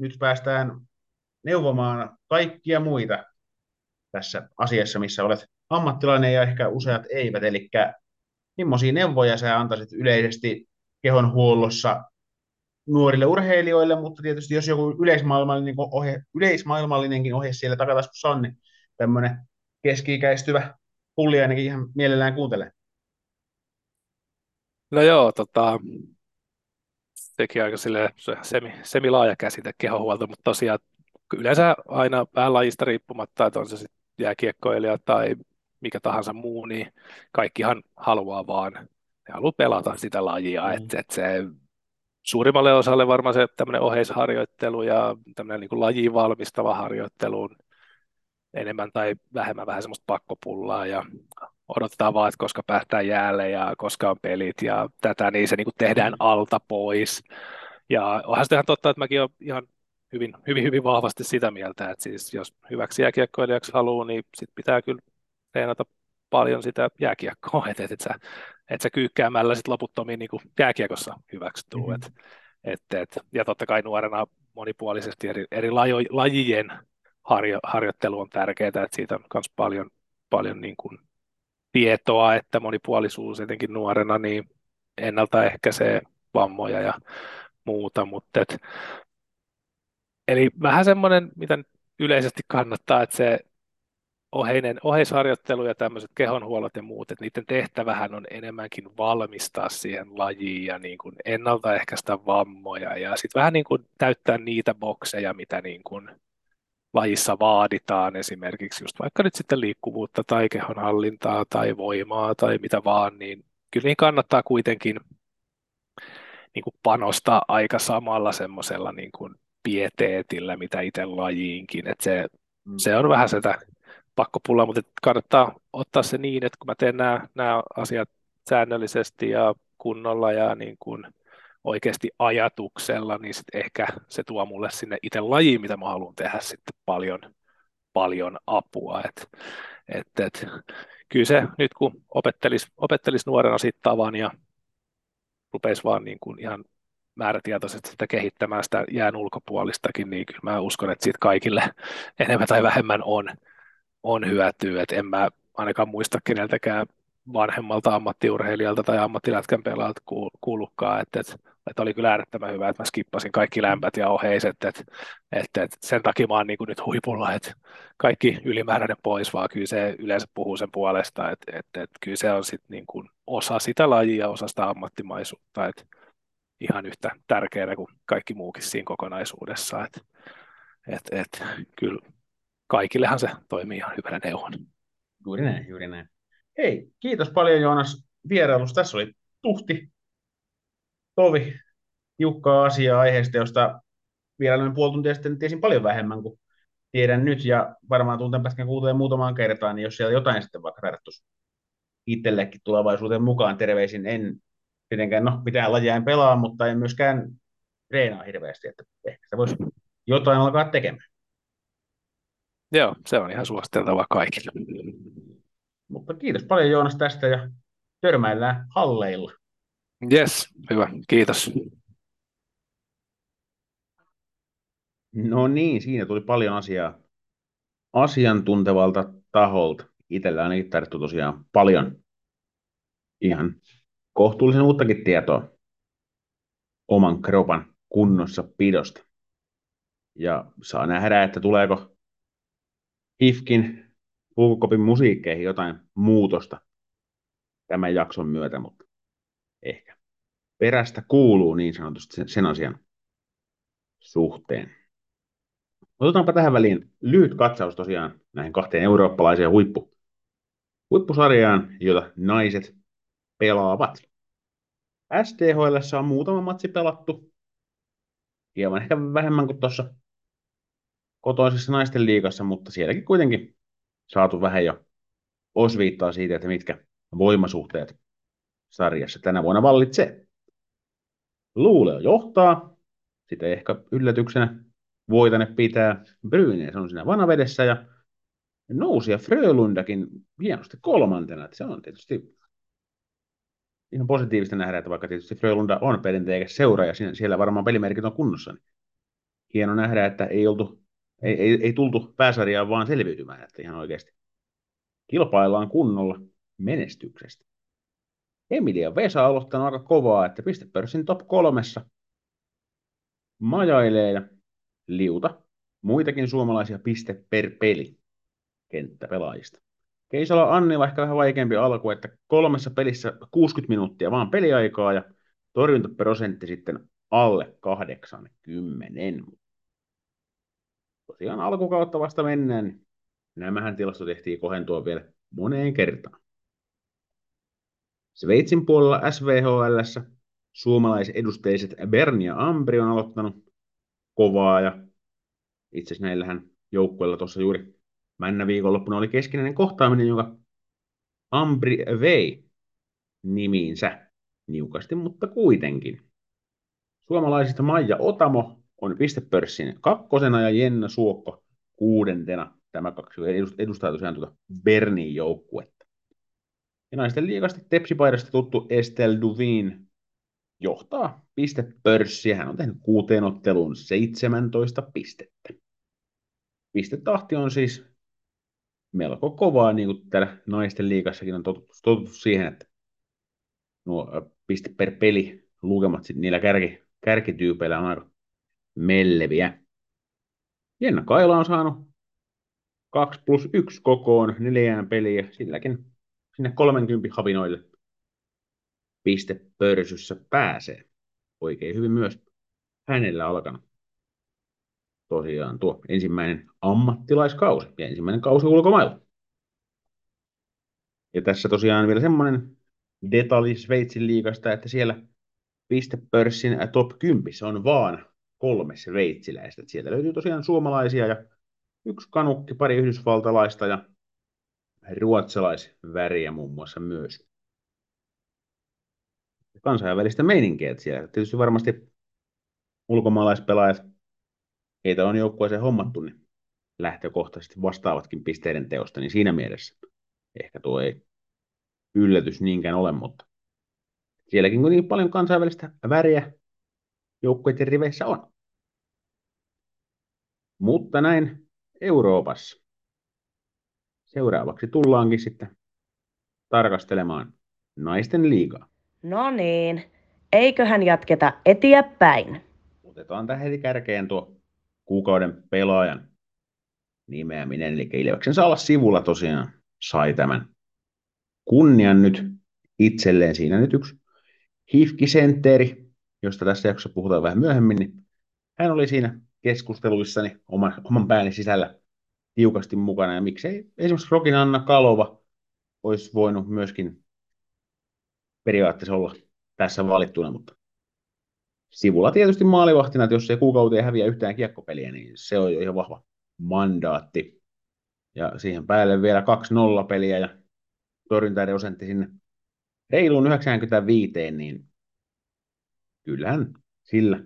nyt päästään neuvomaan kaikkia muita tässä asiassa, missä olet ammattilainen ja ehkä useat eivät. Eli millaisia neuvoja sä antaisit yleisesti kehonhuollossa nuorille urheilijoille, mutta tietysti jos joku yleismaailmallinen ohje, yleismaailmallinenkin ohje siellä takataskussa on, niin tämmöinen keski-ikäistyvä pulli ainakin ihan mielellään kuuntelee. No joo, tota, sekin aika sille semi, semi-laaja käsite kehohuolto, mutta tosiaan yleensä aina vähän lajista riippumatta, että on se sitten jääkiekkoilija tai mikä tahansa muu, niin kaikkihan haluaa vaan, ne haluaa pelata sitä lajia, mm. että et se suurimmalle osalle varmaan se tämmöinen oheisharjoittelu ja tämmöinen niin lajiin valmistava harjoittelu enemmän tai vähemmän vähän semmoista pakkopullaa ja odotetaan vaan, että koska päästään jäälle ja koska on pelit ja tätä, niin se niin kuin tehdään alta pois. Ja onhan se ihan totta, että mäkin olen ihan hyvin, hyvin, hyvin vahvasti sitä mieltä, että siis jos hyväksi jääkiekkoilijaksi haluaa, niin sit pitää kyllä treenata paljon sitä jääkiekkoa, että et, et sä, et sä kyykkäämällä sit loputtomiin niin kuin jääkiekossa hyväksi tuu. Mm-hmm. Et, et, et, ja totta kai nuorena monipuolisesti eri, eri lajo, lajien harjo, harjoittelu on tärkeää, että siitä on myös paljon, paljon niin kuin tietoa, että monipuolisuus etenkin nuorena niin ennaltaehkäisee vammoja ja muuta, mutta et, eli vähän semmoinen, mitä yleisesti kannattaa, että se oheinen, oheisharjoittelu ja tämmöiset kehonhuollot ja muut, että niiden tehtävähän on enemmänkin valmistaa siihen lajiin ja niin kuin ennaltaehkäistä vammoja ja sitten vähän niin kuin täyttää niitä bokseja, mitä niin kuin lajissa vaaditaan esimerkiksi just vaikka nyt sitten liikkuvuutta tai kehonhallintaa tai voimaa tai mitä vaan, niin kyllä niin kannattaa kuitenkin niin kuin panostaa aika samalla semmoisella niin kuin pieteetillä, mitä itse lajiinkin. että se, mm. se on vähän sitä pakkopulla, mutta kannattaa ottaa se niin, että kun mä teen nämä, nämä asiat säännöllisesti ja kunnolla ja niin kuin oikeasti ajatuksella, niin sit ehkä se tuo mulle sinne itse lajiin, mitä mä haluan tehdä sitten paljon, paljon apua. Et, et, et, kyllä se nyt kun opettelis, opettelis nuorena sitten tavan ja rupeisi vaan niin kuin ihan määrätietoisesti sitä kehittämään sitä jään ulkopuolistakin, niin kyllä mä uskon, että siitä kaikille [LAUGHS] enemmän tai vähemmän on, on hyötyä. Et en mä ainakaan muista keneltäkään vanhemmalta ammattiurheilijalta tai ammattilätkän pelaajalta kuullutkaan, että, että, että oli kyllä äärettömän hyvä, että mä skippasin kaikki lämpät ja oheiset, että, että, että sen takia mä oon niin kuin nyt huipulla, että kaikki ylimääräinen pois, vaan kyllä se yleensä puhuu sen puolesta, että, että, että kyllä se on sit niin kuin osa sitä lajia, osa sitä ammattimaisuutta, että ihan yhtä tärkeää kuin kaikki muukin siinä kokonaisuudessa, että, että, että kyllä kaikillehan se toimii ihan hyvänä neuvon. Juuri näin, juuri näin. Hei, kiitos paljon Joonas vierailusta. Tässä oli tuhti, tovi, tiukkaa asiaa aiheesta, josta vierailun puoli tuntia sitten tiesin paljon vähemmän kuin tiedän nyt, ja varmaan tunten pätkän kuuteen muutamaan kertaan, niin jos siellä jotain sitten vaikka tarttuisi itsellekin tulevaisuuteen mukaan, terveisin en tietenkään, no mitään lajia en pelaa, mutta en myöskään treenaa hirveästi, että ehkä se voisi jotain alkaa tekemään. Joo, se on ihan suositeltava kaikille. Mutta kiitos paljon Joonas tästä ja törmäillään halleilla. Yes, hyvä. Kiitos. No niin, siinä tuli paljon asiaa asiantuntevalta taholta. Itsellä ainakin tarvittu tosiaan paljon ihan kohtuullisen uuttakin tietoa oman kropan kunnossa pidosta. Ja saa nähdä, että tuleeko HIFKin Pukukopin musiikkeihin jotain muutosta tämän jakson myötä, mutta ehkä perästä kuuluu niin sanotusti sen, sen asian suhteen. Otetaanpa tähän väliin lyhyt katsaus tosiaan näihin kahteen eurooppalaiseen huippu, huippusarjaan, jota naiset pelaavat. SDHL on muutama matsi pelattu, hieman ehkä vähemmän kuin tuossa kotoisessa naisten liigassa, mutta sielläkin kuitenkin saatu vähän jo osviittaa siitä, että mitkä voimasuhteet sarjassa tänä vuonna vallitsee. Luuleo johtaa, sitä ehkä yllätyksenä voitane pitää. Brynes on siinä vanavedessä ja nousi ja Frölundakin hienosti kolmantena. Että se on tietysti ihan positiivista nähdä, että vaikka tietysti Frölunda on perinteikäs seura ja siellä varmaan pelimerkit on kunnossa, niin hieno nähdä, että ei, oltu, ei, ei, ei tultu pääsarjaan vaan selviytymään, että ihan oikeasti kilpaillaan kunnolla menestyksestä. Emilia Vesa on aloittanut aika kovaa, että pistepörssin top kolmessa majailee ja liuta muitakin suomalaisia piste per peli kenttäpelaajista. Keisala Annilla ehkä vähän vaikeampi alku, että kolmessa pelissä 60 minuuttia vaan peliaikaa ja torjuntaprosentti sitten alle 80. Tosiaan alkukautta vasta mennään, niin nämähän tilastot tehtiin kohentua vielä moneen kertaan. Sveitsin puolella SVHL suomalaisedusteiset Bern ja Ambri on aloittanut kovaa ja itse asiassa näillähän joukkueilla tuossa juuri männä viikonloppuna oli keskinäinen kohtaaminen, jonka Ambri vei nimiinsä niukasti, mutta kuitenkin. Suomalaisista Maija Otamo on pistepörssin kakkosena ja Jenna Suokko kuudentena. Tämä kaksi edustaa tosiaan tuota Bernin joukkuetta. Ja naisten liikasta Tepsipaidasta tuttu Estelle Duvin johtaa pistepörssiä. Hän on tehnyt kuuteen otteluun 17 pistettä. Pistetahti on siis melko kovaa, niin kuin täällä naisten liikassakin on totuttu, totuttu siihen, että nuo piste per peli lukemat sit niillä kärki, kärkityypeillä on aika melleviä. Jenna Kaila on saanut 2 plus 1 kokoon neljään peliä, silläkin sinne 30 havinoille pistepörssyssä pääsee. Oikein hyvin myös hänellä alkanut tosiaan tuo ensimmäinen ammattilaiskausi ja ensimmäinen kausi ulkomailla. Ja tässä tosiaan vielä semmoinen detalji Sveitsin liigasta, että siellä pistepörssin top 10 on vaan kolme sveitsiläistä. Sieltä löytyy tosiaan suomalaisia ja yksi kanukki, pari yhdysvaltalaista ja ruotsalaisväriä muun muassa myös. Kansainvälistä meininkiä, siellä tietysti varmasti ulkomaalaispelaajat heitä on joukkueeseen hommattu, niin lähtökohtaisesti vastaavatkin pisteiden teosta, niin siinä mielessä ehkä tuo ei yllätys niinkään ole, mutta sielläkin kun niin paljon kansainvälistä väriä joukkueiden riveissä on. Mutta näin Euroopassa. Seuraavaksi tullaankin sitten tarkastelemaan naisten liigaa. No niin, eiköhän jatketa eteenpäin. Otetaan tähän heti kärkeen tuo kuukauden pelaajan nimeäminen, eli Ilveksen saa olla sivulla tosiaan sai tämän kunnian nyt itselleen. Siinä nyt yksi hifkisentteri, josta tässä jaksossa puhutaan vähän myöhemmin, niin hän oli siinä keskusteluissani oman, oman pääni sisällä tiukasti mukana, ja miksei esimerkiksi Rokin Anna Kalova olisi voinut myöskin periaatteessa olla tässä valittuna, mutta sivulla tietysti maalivahtina, että jos ei kuukauteen häviä yhtään kiekkopeliä, niin se on jo ihan vahva mandaatti. Ja siihen päälle vielä 2-0 peliä ja torjuntaerosentti sinne reiluun 95, niin kyllähän sillä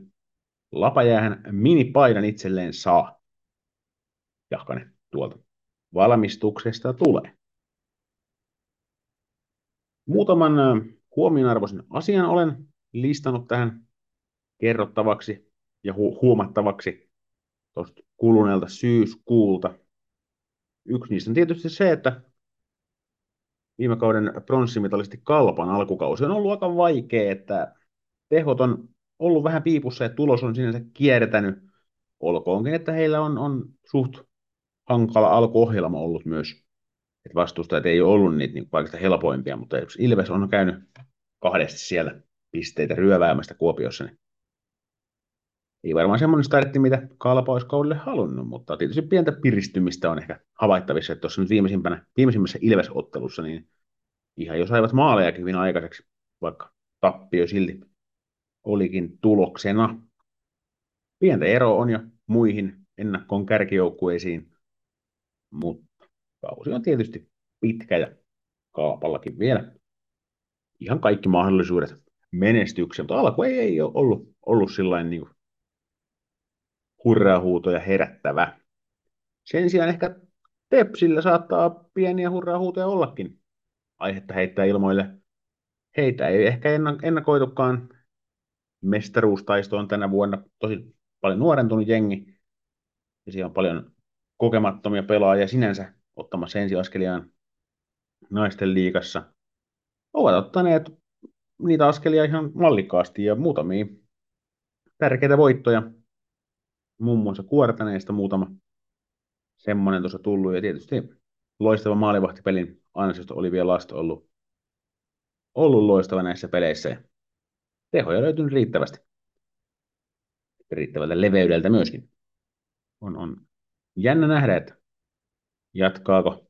Lapajäähän minipaidan itselleen saa. Jahkanen tuolta valmistuksesta tulee. Muutaman huomionarvoisen asian olen listannut tähän kerrottavaksi ja hu- huomattavaksi tuosta kuluneelta syyskuulta. Yksi niistä on tietysti se, että viime kauden pronssimitalisti Kalpan alkukausi on ollut aika vaikea, että tehot on ollut vähän piipussa ja tulos on sinänsä kiertänyt. Olkoonkin, että heillä on, on suht hankala alkuohjelma ollut myös että vastustajat ei ole ollut niitä niin kaikista helpoimpia, mutta jos Ilves on käynyt kahdesti siellä pisteitä ryöväämästä Kuopiossa, niin ei varmaan semmoinen startti, mitä Kalpa olisi kaudelle halunnut, mutta tietysti pientä piristymistä on ehkä havaittavissa, että tuossa nyt viimeisimpänä, viimeisimmässä Ilves-ottelussa, niin ihan jo saivat maaleja hyvin aikaiseksi, vaikka tappio silti olikin tuloksena. Pientä ero on jo muihin ennakkoon kärkijoukkueisiin, mutta kausi on tietysti pitkä ja Kaapallakin vielä ihan kaikki mahdollisuudet menestykseen, mutta alku ei, ei ole ollut, ollut sillain niin hurraahuutoja herättävä. Sen sijaan ehkä Tepsillä saattaa pieniä hurraahuutoja ollakin aihetta heittää ilmoille. Heitä ei ehkä ennakoitukaan mestaruustaistoon tänä vuonna tosi paljon nuorentunut jengi. Ja siellä on paljon kokemattomia pelaajia sinänsä ottamassa ensiaskeliaan naisten liigassa. Ovat ottaneet niitä askelia ihan mallikkaasti ja muutamia tärkeitä voittoja. Muun muassa Kuortaneesta muutama semmoinen tuossa tullut. Ja tietysti loistava maalivahtipelin ansiosta oli vielä Lasto ollut, ollut loistava näissä peleissä. Ja tehoja löytynyt riittävästi. Riittävältä leveydeltä myöskin. On, on jännä nähdä, että jatkaako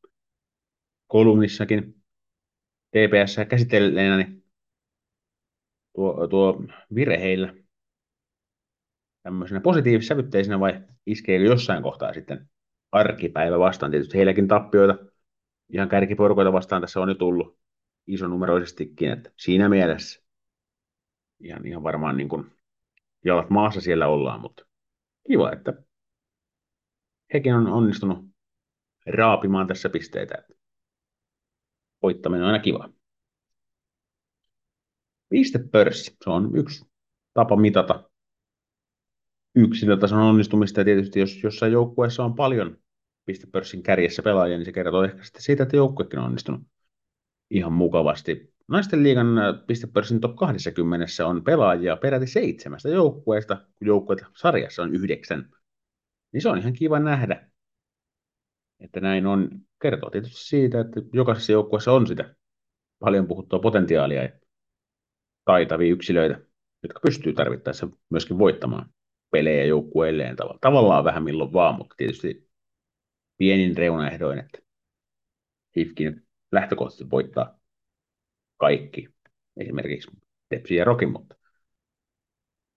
kolumnissakin TPS käsitelleenä, niin tuo, tuo vire heillä tämmöisenä positiivissävytteisenä vai iskeekö jossain kohtaa sitten arkipäivä vastaan? Tietysti heilläkin tappioita ihan kärkiporukoita vastaan tässä on jo tullut isonumeroisestikin, että siinä mielessä ihan, ihan varmaan niin kuin jalat maassa siellä ollaan, mutta kiva, että hekin on onnistunut raapimaan tässä pisteitä. Voittaminen on aina kiva. Pistepörssi, se on yksi tapa mitata yksilötason onnistumista ja tietysti jos jossain joukkueessa on paljon pistepörssin kärjessä pelaajia, niin se kertoo ehkä sitten siitä, että joukkuekin on onnistunut ihan mukavasti. Naisten liigan äh, pistepörssin top 20 on pelaajia peräti seitsemästä joukkueesta, kun joukkueet sarjassa on yhdeksän. Niin se on ihan kiva nähdä, että näin on. Kertoo tietysti siitä, että jokaisessa joukkueessa on sitä paljon puhuttua potentiaalia ja taitavia yksilöitä, jotka pystyy tarvittaessa myöskin voittamaan pelejä joukkueelleen tavallaan vähän milloin vaan, mutta tietysti pienin reunaehdoin, että HIFkin lähtökohtaisesti voittaa kaikki, esimerkiksi Tepsi ja Rokin, mutta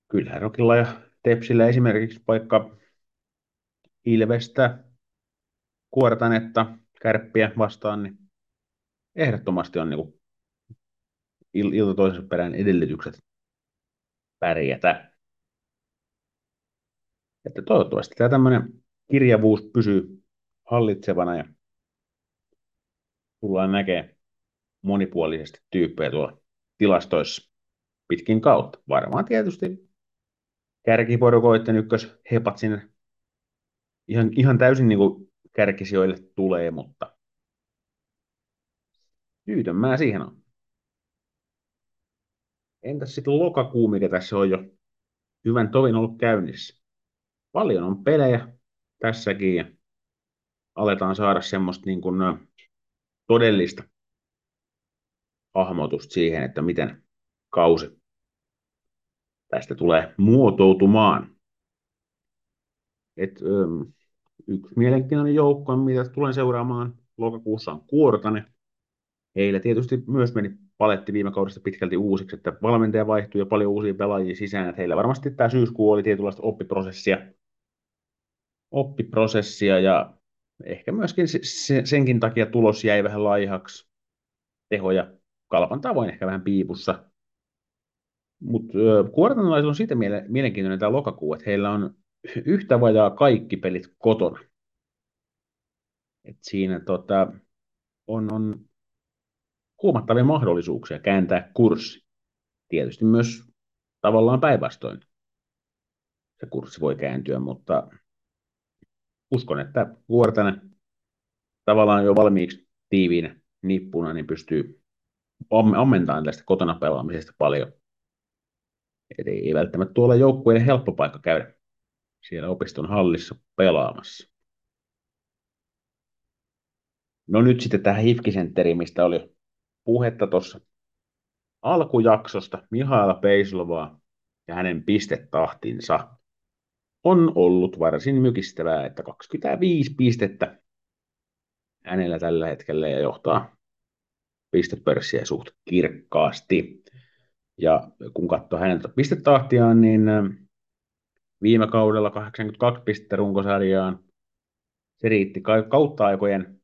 kyllähän Rokilla ja Tepsillä esimerkiksi vaikka Ilvestä, Kuortanetta, Kärppiä vastaan, niin ehdottomasti on niin il- ilta toisensa perään edellytykset pärjätä. Että toivottavasti tämä tämmöinen kirjavuus pysyy hallitsevana ja tullaan näkemään monipuolisesti tyyppejä tuolla tilastoissa pitkin kautta. Varmaan tietysti kärkiporukoiden ykkös hepat sinne ihan, ihan täysin niin kärkisijoille tulee, mutta syytön mä siihen on. Entäs sitten lokakuu, mikä tässä on jo hyvän tovin ollut käynnissä? Paljon on pelejä tässäkin ja aletaan saada semmoista niin kuin todellista hahmotusta siihen, että miten kausi tästä tulee muotoutumaan. Et, ö, yksi mielenkiintoinen joukko, mitä tulen seuraamaan lokakuussa on Kuortane. Heillä tietysti myös meni paletti viime kaudesta pitkälti uusiksi, että valmentaja vaihtui ja paljon uusia pelaajia sisään, että heillä varmasti tämä syyskuu oli tietynlaista oppiprosessia, oppiprosessia ja ehkä myöskin senkin takia tulos jäi vähän laihaksi. Tehoja kalpan tavoin ehkä vähän piipussa. Mutta kuortanalaisilla on siitä mielenkiintoinen tämä lokakuu, että heillä on yhtä vajaa kaikki pelit kotona. Et siinä tota, on, on huomattavia mahdollisuuksia kääntää kurssi. Tietysti myös tavallaan päinvastoin se kurssi voi kääntyä, mutta uskon, että Vuortana tavallaan jo valmiiksi tiiviinä nippuna, niin pystyy ammentamaan tästä kotona pelaamisesta paljon. Eli ei välttämättä tuolla joukkueiden helppo paikka käydä siellä opiston hallissa pelaamassa. No nyt sitten tähän Hifkisenteriin, mistä oli puhetta tuossa alkujaksosta. Mihaila Peislovaa ja hänen pistetahtinsa on ollut varsin mykistävää, että 25 pistettä hänellä tällä hetkellä ja johtaa pistepörssiä suht kirkkaasti. Ja kun katsoo hänen pistetahtiaan, niin viime kaudella 82 pistettä runkosarjaan. Se riitti kautta aikojen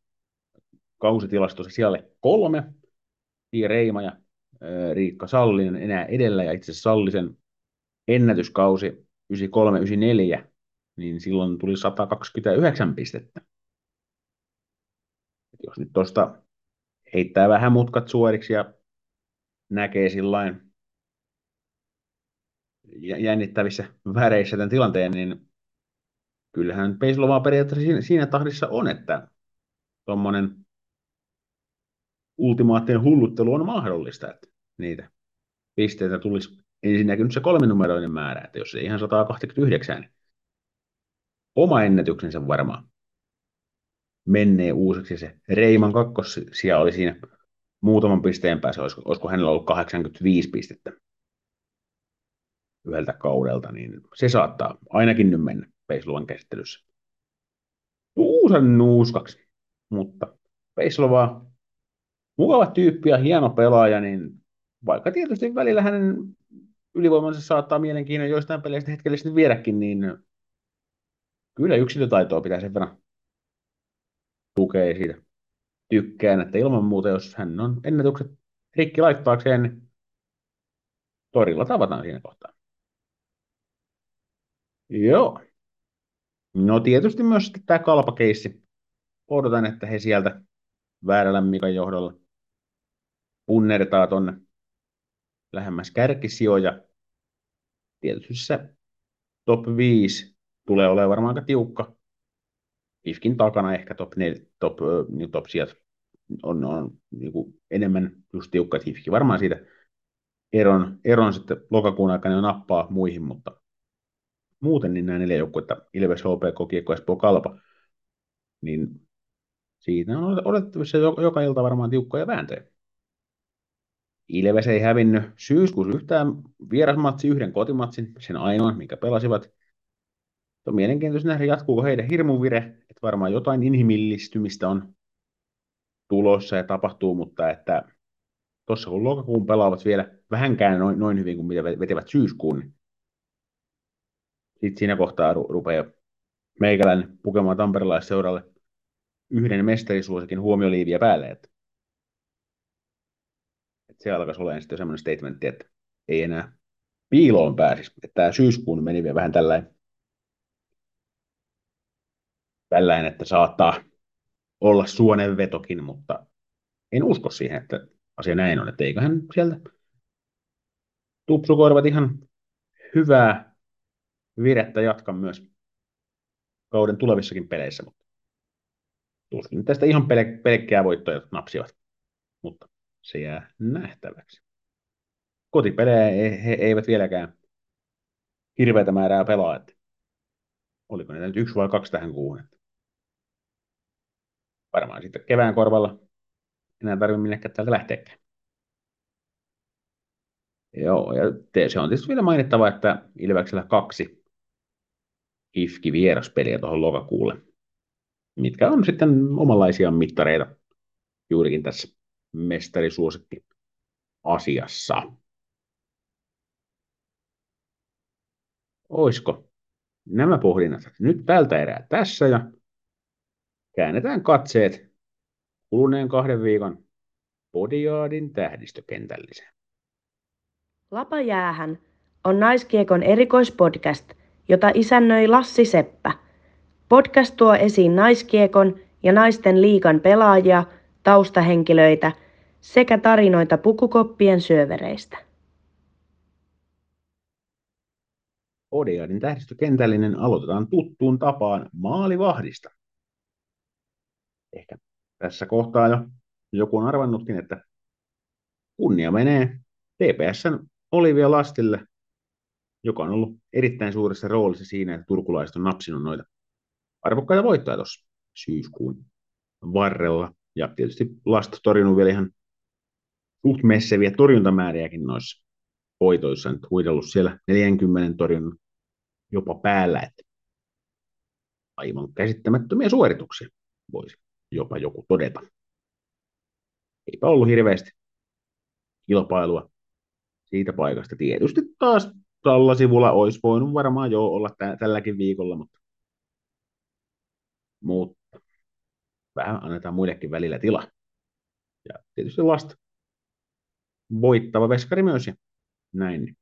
kausitilastossa siellä kolme. Tiia Reima ja Riikka Sallinen enää edellä, ja itse Sallisen ennätyskausi 93-94, niin silloin tuli 129 pistettä. Et jos nyt tuosta heittää vähän mutkat suoriksi ja näkee sillain jännittävissä väreissä tämän tilanteen, niin kyllähän Peislovaa periaatteessa siinä, siinä tahdissa on, että tuommoinen ultimaattinen hulluttelu on mahdollista, että niitä pisteitä tulisi ensinnäkin nyt se kolminumeroinen määrä, että jos se ihan 129, niin oma ennätyksensä varmaan menee uusiksi. Se Reiman kakkosia oli siinä muutaman pisteen päässä, olisiko, olisiko hänellä ollut 85 pistettä yhdeltä kaudelta, niin se saattaa ainakin nyt mennä Peisluvan käsittelyssä. Uusan nuuskaksi, mutta Peislovaa mukava tyyppi ja hieno pelaaja, niin vaikka tietysti välillä hänen ylivoimansa saattaa mielenkiinnon joistain peleistä hetkellisesti viedäkin, niin kyllä yksilötaitoa pitää sen verran tukea siitä tykkään, että ilman muuta, jos hän on ennätykset rikki laittaakseen, niin torilla tavataan siinä kohtaa. Joo. No tietysti myös tämä kalpakeissi. Odotan, että he sieltä väärällä Mikan johdolla punnertaa tuonne lähemmäs kärkisijoja. Tietysti se top 5 tulee olemaan varmaan aika tiukka. IFKin takana ehkä top, 4, top, niin top sijat on, on niin kuin enemmän just tiukka, että IFK varmaan siitä eron, eron sitten lokakuun aikana jo nappaa muihin, mutta muuten niin nämä neljä joukkuetta, Ilves, HPK, Kiekko, Espoo, Kalpa, niin siitä on odotettavissa joka ilta varmaan tiukkoja vääntöjä. Ilves ei hävinnyt syyskuussa yhtään vierasmatsi, yhden kotimatsin, sen ainoan, mikä pelasivat. On mielenkiintoista nähdä, jatkuuko heidän hirmuvire, että varmaan jotain inhimillistymistä on tulossa ja tapahtuu, mutta että tuossa kun lokakuun pelaavat vielä vähänkään noin, noin hyvin kuin mitä vetivät syyskuun, niin sitten siinä kohtaa ru- rupeaa meikäläinen pukemaan tamperelaisseuralle yhden mestarisuosikin huomioliiviä päälle, että se alkaisi olemaan sitten semmoinen statementti, että ei enää piiloon pääsisi. Että tämä syyskuun meni vielä vähän tällainen, tällainen, että saattaa olla suonenvetokin, mutta en usko siihen, että asia näin on, että eiköhän sieltä tupsukorvat ihan hyvää virettä jatka myös kauden tulevissakin peleissä, mutta tuskin tästä ihan pelkkää voittoja napsivat, mutta se jää nähtäväksi. Kotipelejä he, eivät vieläkään hirveätä määrää pelaa, että oliko ne nyt yksi vai kaksi tähän kuuhun. Varmaan sitten kevään korvalla enää tarvitse minnekään täältä lähteäkään. Joo, ja se on tietysti vielä mainittava, että Ilveksellä kaksi IFKI vieraspeliä tuohon lokakuulle, mitkä on sitten omanlaisia mittareita juurikin tässä mestarisuosikki asiassa. Oisko nämä pohdinnat nyt tältä erää tässä ja käännetään katseet kuluneen kahden viikon Podiaadin tähdistökentälliseen. Lapajäähän on naiskiekon erikoispodcast, jota isännöi Lassi Seppä. Podcast tuo esiin naiskiekon ja naisten liikan pelaajia – taustahenkilöitä sekä tarinoita pukukoppien syövereistä. Odiadin tähdistökentällinen aloitetaan tuttuun tapaan maalivahdista. Ehkä tässä kohtaa jo joku on arvannutkin, että kunnia menee TPSn Olivia Lastille, joka on ollut erittäin suuressa roolissa siinä, että turkulaiset on napsinut noita arvokkaita voittoja tuossa syyskuun varrella Ja tietysti Last torjunut vielä ihan suht messeviä torjuntamääriäkin noissa hoitoissa, nyt huidellut siellä 40 torjunnan jopa päällä, että aivan käsittämättömiä suorituksia voisi jopa joku todeta. Eipä ollut hirveästi kilpailua siitä paikasta. Tietysti taas tällä sivulla olisi voinut varmaan jo olla tä- tälläkin viikolla, mutta, mutta vähän annetaan muillekin välillä tila. Ja tietysti lasta voittava veskari myös ja näin.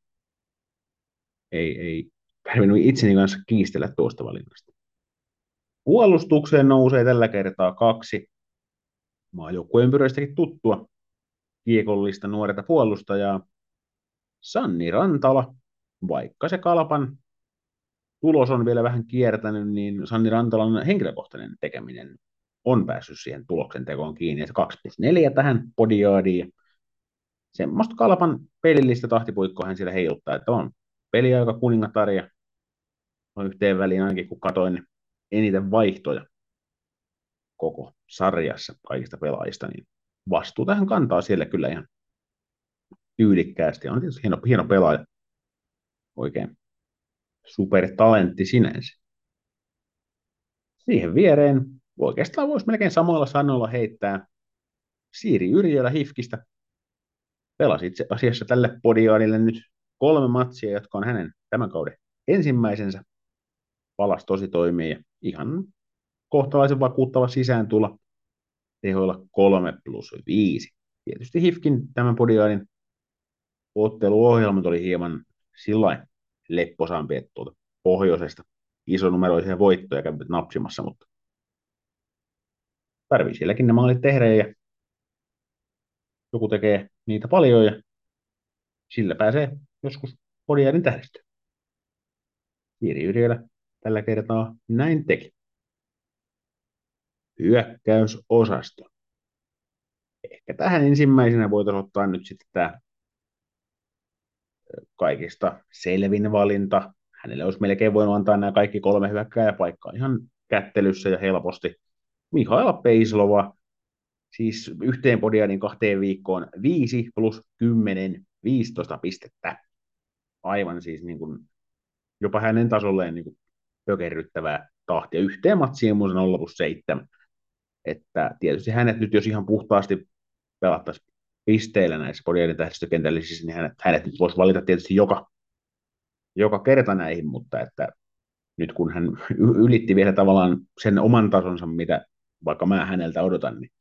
Ei, ei tarvinnut itseni kanssa kiistellä tuosta valinnasta. Puolustukseen nousee tällä kertaa kaksi maajoukkueen pyristäkin tuttua kiekollista nuorta puolustajaa. Sanni Rantala, vaikka se kalpan tulos on vielä vähän kiertänyt, niin Sanni Rantalan henkilökohtainen tekeminen on päässyt siihen tuloksen tekoon kiinni. Että 2 plus 4 tähän podiaadiin. Semmoista kalpan pelillistä tahtipuikkoa hän siellä heiluttaa, että on peliaika kuningatar ja on yhteen väliin ainakin kun katoin eniten vaihtoja koko sarjassa kaikista pelaajista, niin vastuu tähän kantaa siellä kyllä ihan tyylikkäästi. On tietysti hieno, hieno pelaaja. Oikein supertalentti sinänsä. Siihen viereen oikeastaan voisi melkein samoilla sanoilla heittää Siiri Yrjölä Hifkistä. Pelasi itse asiassa tälle podiaanille nyt kolme matsia, jotka on hänen tämän kauden ensimmäisensä. Palas tosi toimii ja ihan kohtalaisen vakuuttava sisään tulla tehoilla 3 plus 5. Tietysti Hifkin tämän podiaanin otteluohjelmat oli hieman sillä lepposampi, että tuolta pohjoisesta isonumeroisia voittoja kävivät napsimassa, mutta tarvii sielläkin ne maalit tehdä ja joku tekee niitä paljon ja sillä pääsee joskus podiaanin tähdistöön. Jiri Yrjölä tällä kertaa näin teki. Hyökkäysosasto. Ehkä tähän ensimmäisenä voitaisiin ottaa nyt sitten tämä kaikista selvin valinta. Hänelle olisi melkein voinut antaa nämä kaikki kolme hyökkääjäpaikkaa ihan kättelyssä ja helposti. Mihaila Peislova, siis yhteen podianin kahteen viikkoon 5 plus 10, 15 pistettä. Aivan siis niin kuin, jopa hänen tasolleen niin kuin pökerryttävää tahtia. Yhteen matsiin mun 0 plus 7. Että tietysti hänet nyt, jos ihan puhtaasti pelattaisiin pisteillä näissä podiaiden tähdistökentällisissä, niin hänet, hänet nyt voisi valita tietysti joka, joka kerta näihin, mutta että nyt kun hän ylitti vielä tavallaan sen oman tasonsa, mitä vaikka mä häneltä odotan, niin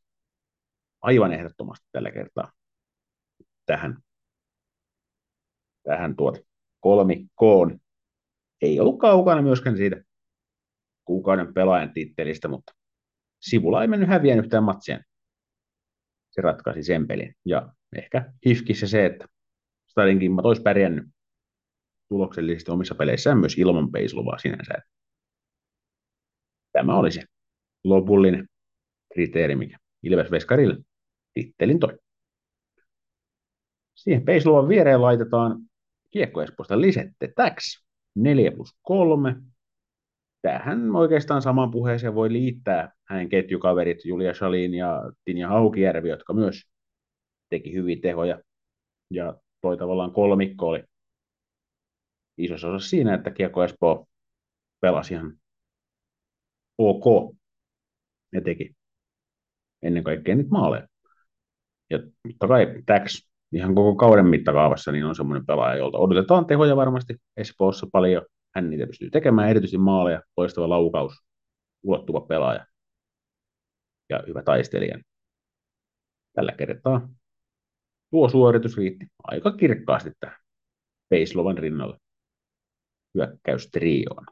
aivan ehdottomasti tällä kertaa tähän, tähän tuot kolmikkoon. Ei ollut kaukana myöskään siitä kuukauden pelaajan tittelistä, mutta sivulla ei mennyt häviän yhtään matsia. Se ratkaisi sen pelin. Ja ehkä Hifkissä se, että Stadin Kimmat olisi pärjännyt tuloksellisesti omissa peleissään myös ilman peisluvaa sinänsä. Tämä oli se lopullinen kriteeri, mikä Ilves Veskarille tittelin toi. Siihen peisluvan viereen laitetaan Kiekko Espoosta Lisette Tax 4 plus 3. Tähän oikeastaan saman puheeseen voi liittää hänen ketjukaverit Julia Shalin ja Tinja Haukijärvi, jotka myös teki hyviä tehoja. Ja toi tavallaan kolmikko oli isossa osassa siinä, että Kiekko Espoo pelasi ihan ok ja teki ennen kaikkea niitä maaleja. Ja totta kai Tax ihan koko kauden mittakaavassa niin on semmoinen pelaaja, jolta odotetaan tehoja varmasti Espoossa paljon. Hän niitä pystyy tekemään, erityisesti maaleja, loistava laukaus, ulottuva pelaaja ja hyvä taistelija. Tällä kertaa tuo suoritus riitti aika kirkkaasti tähän Peislovan rinnalle hyökkäystrioon.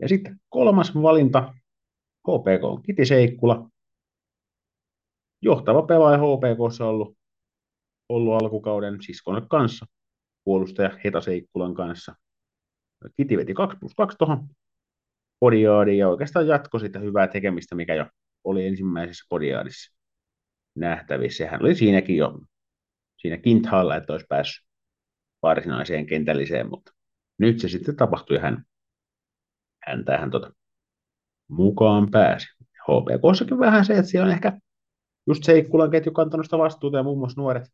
Ja sitten kolmas valinta, HPK on Kiti Seikkula. Johtava pelaaja HPK on ollut, ollut alkukauden siskonsa kanssa, puolustaja Heta Seikkulan kanssa. Kiti veti 2 plus 2 tuohon podiaadiin ja oikeastaan jatkoi sitä hyvää tekemistä, mikä jo oli ensimmäisessä podiaadissa nähtävissä. Hän oli siinäkin jo siinä kinthaalla, että olisi päässyt varsinaiseen kentälliseen, mutta nyt se sitten tapahtui hän, hän tähän tota, mukaan pääsi. HPKssakin vähän se, että siellä on ehkä just Seikkulan ketju kantanut sitä vastuuta ja muun muassa nuoret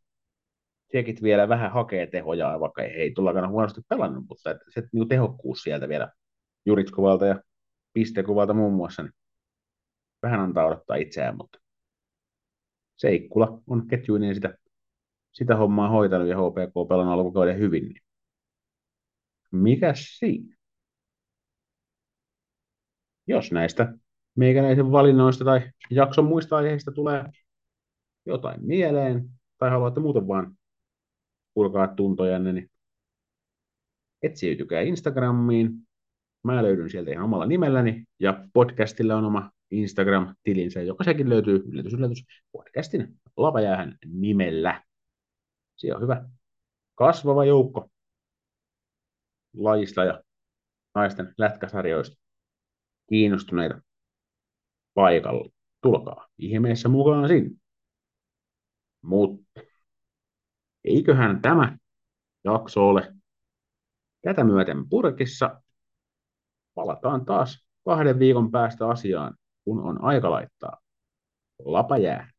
tsekit vielä vähän hakee tehoja, vaikka ei, ei tullakaan huonosti pelannut, mutta se niin tehokkuus sieltä vielä Juritskovalta ja Pistekuvalta muun muassa, niin vähän antaa odottaa itseään, mutta Seikkula on ketjuinen sitä, sitä hommaa hoitanut ja HPK pelannut alkukauden hyvin, niin mikäs siinä? Jos näistä meikäläisen valinnoista tai jakson muista aiheista tulee jotain mieleen, tai haluatte muuten vaan purkaa tuntojanne, niin etsiytykää Instagramiin. Mä löydyn sieltä ihan omalla nimelläni, ja podcastilla on oma Instagram-tilinsä, joka sekin löytyy, yllätys, yllätys, podcastin Lavajäähän nimellä. Siellä on hyvä kasvava joukko lajista ja naisten lätkäsarjoista kiinnostuneita paikalla. Tulkaa ihmeessä mukaan sinne. Mutta eiköhän tämä jakso ole tätä myöten purkissa. Palataan taas kahden viikon päästä asiaan, kun on aika laittaa lapa jää.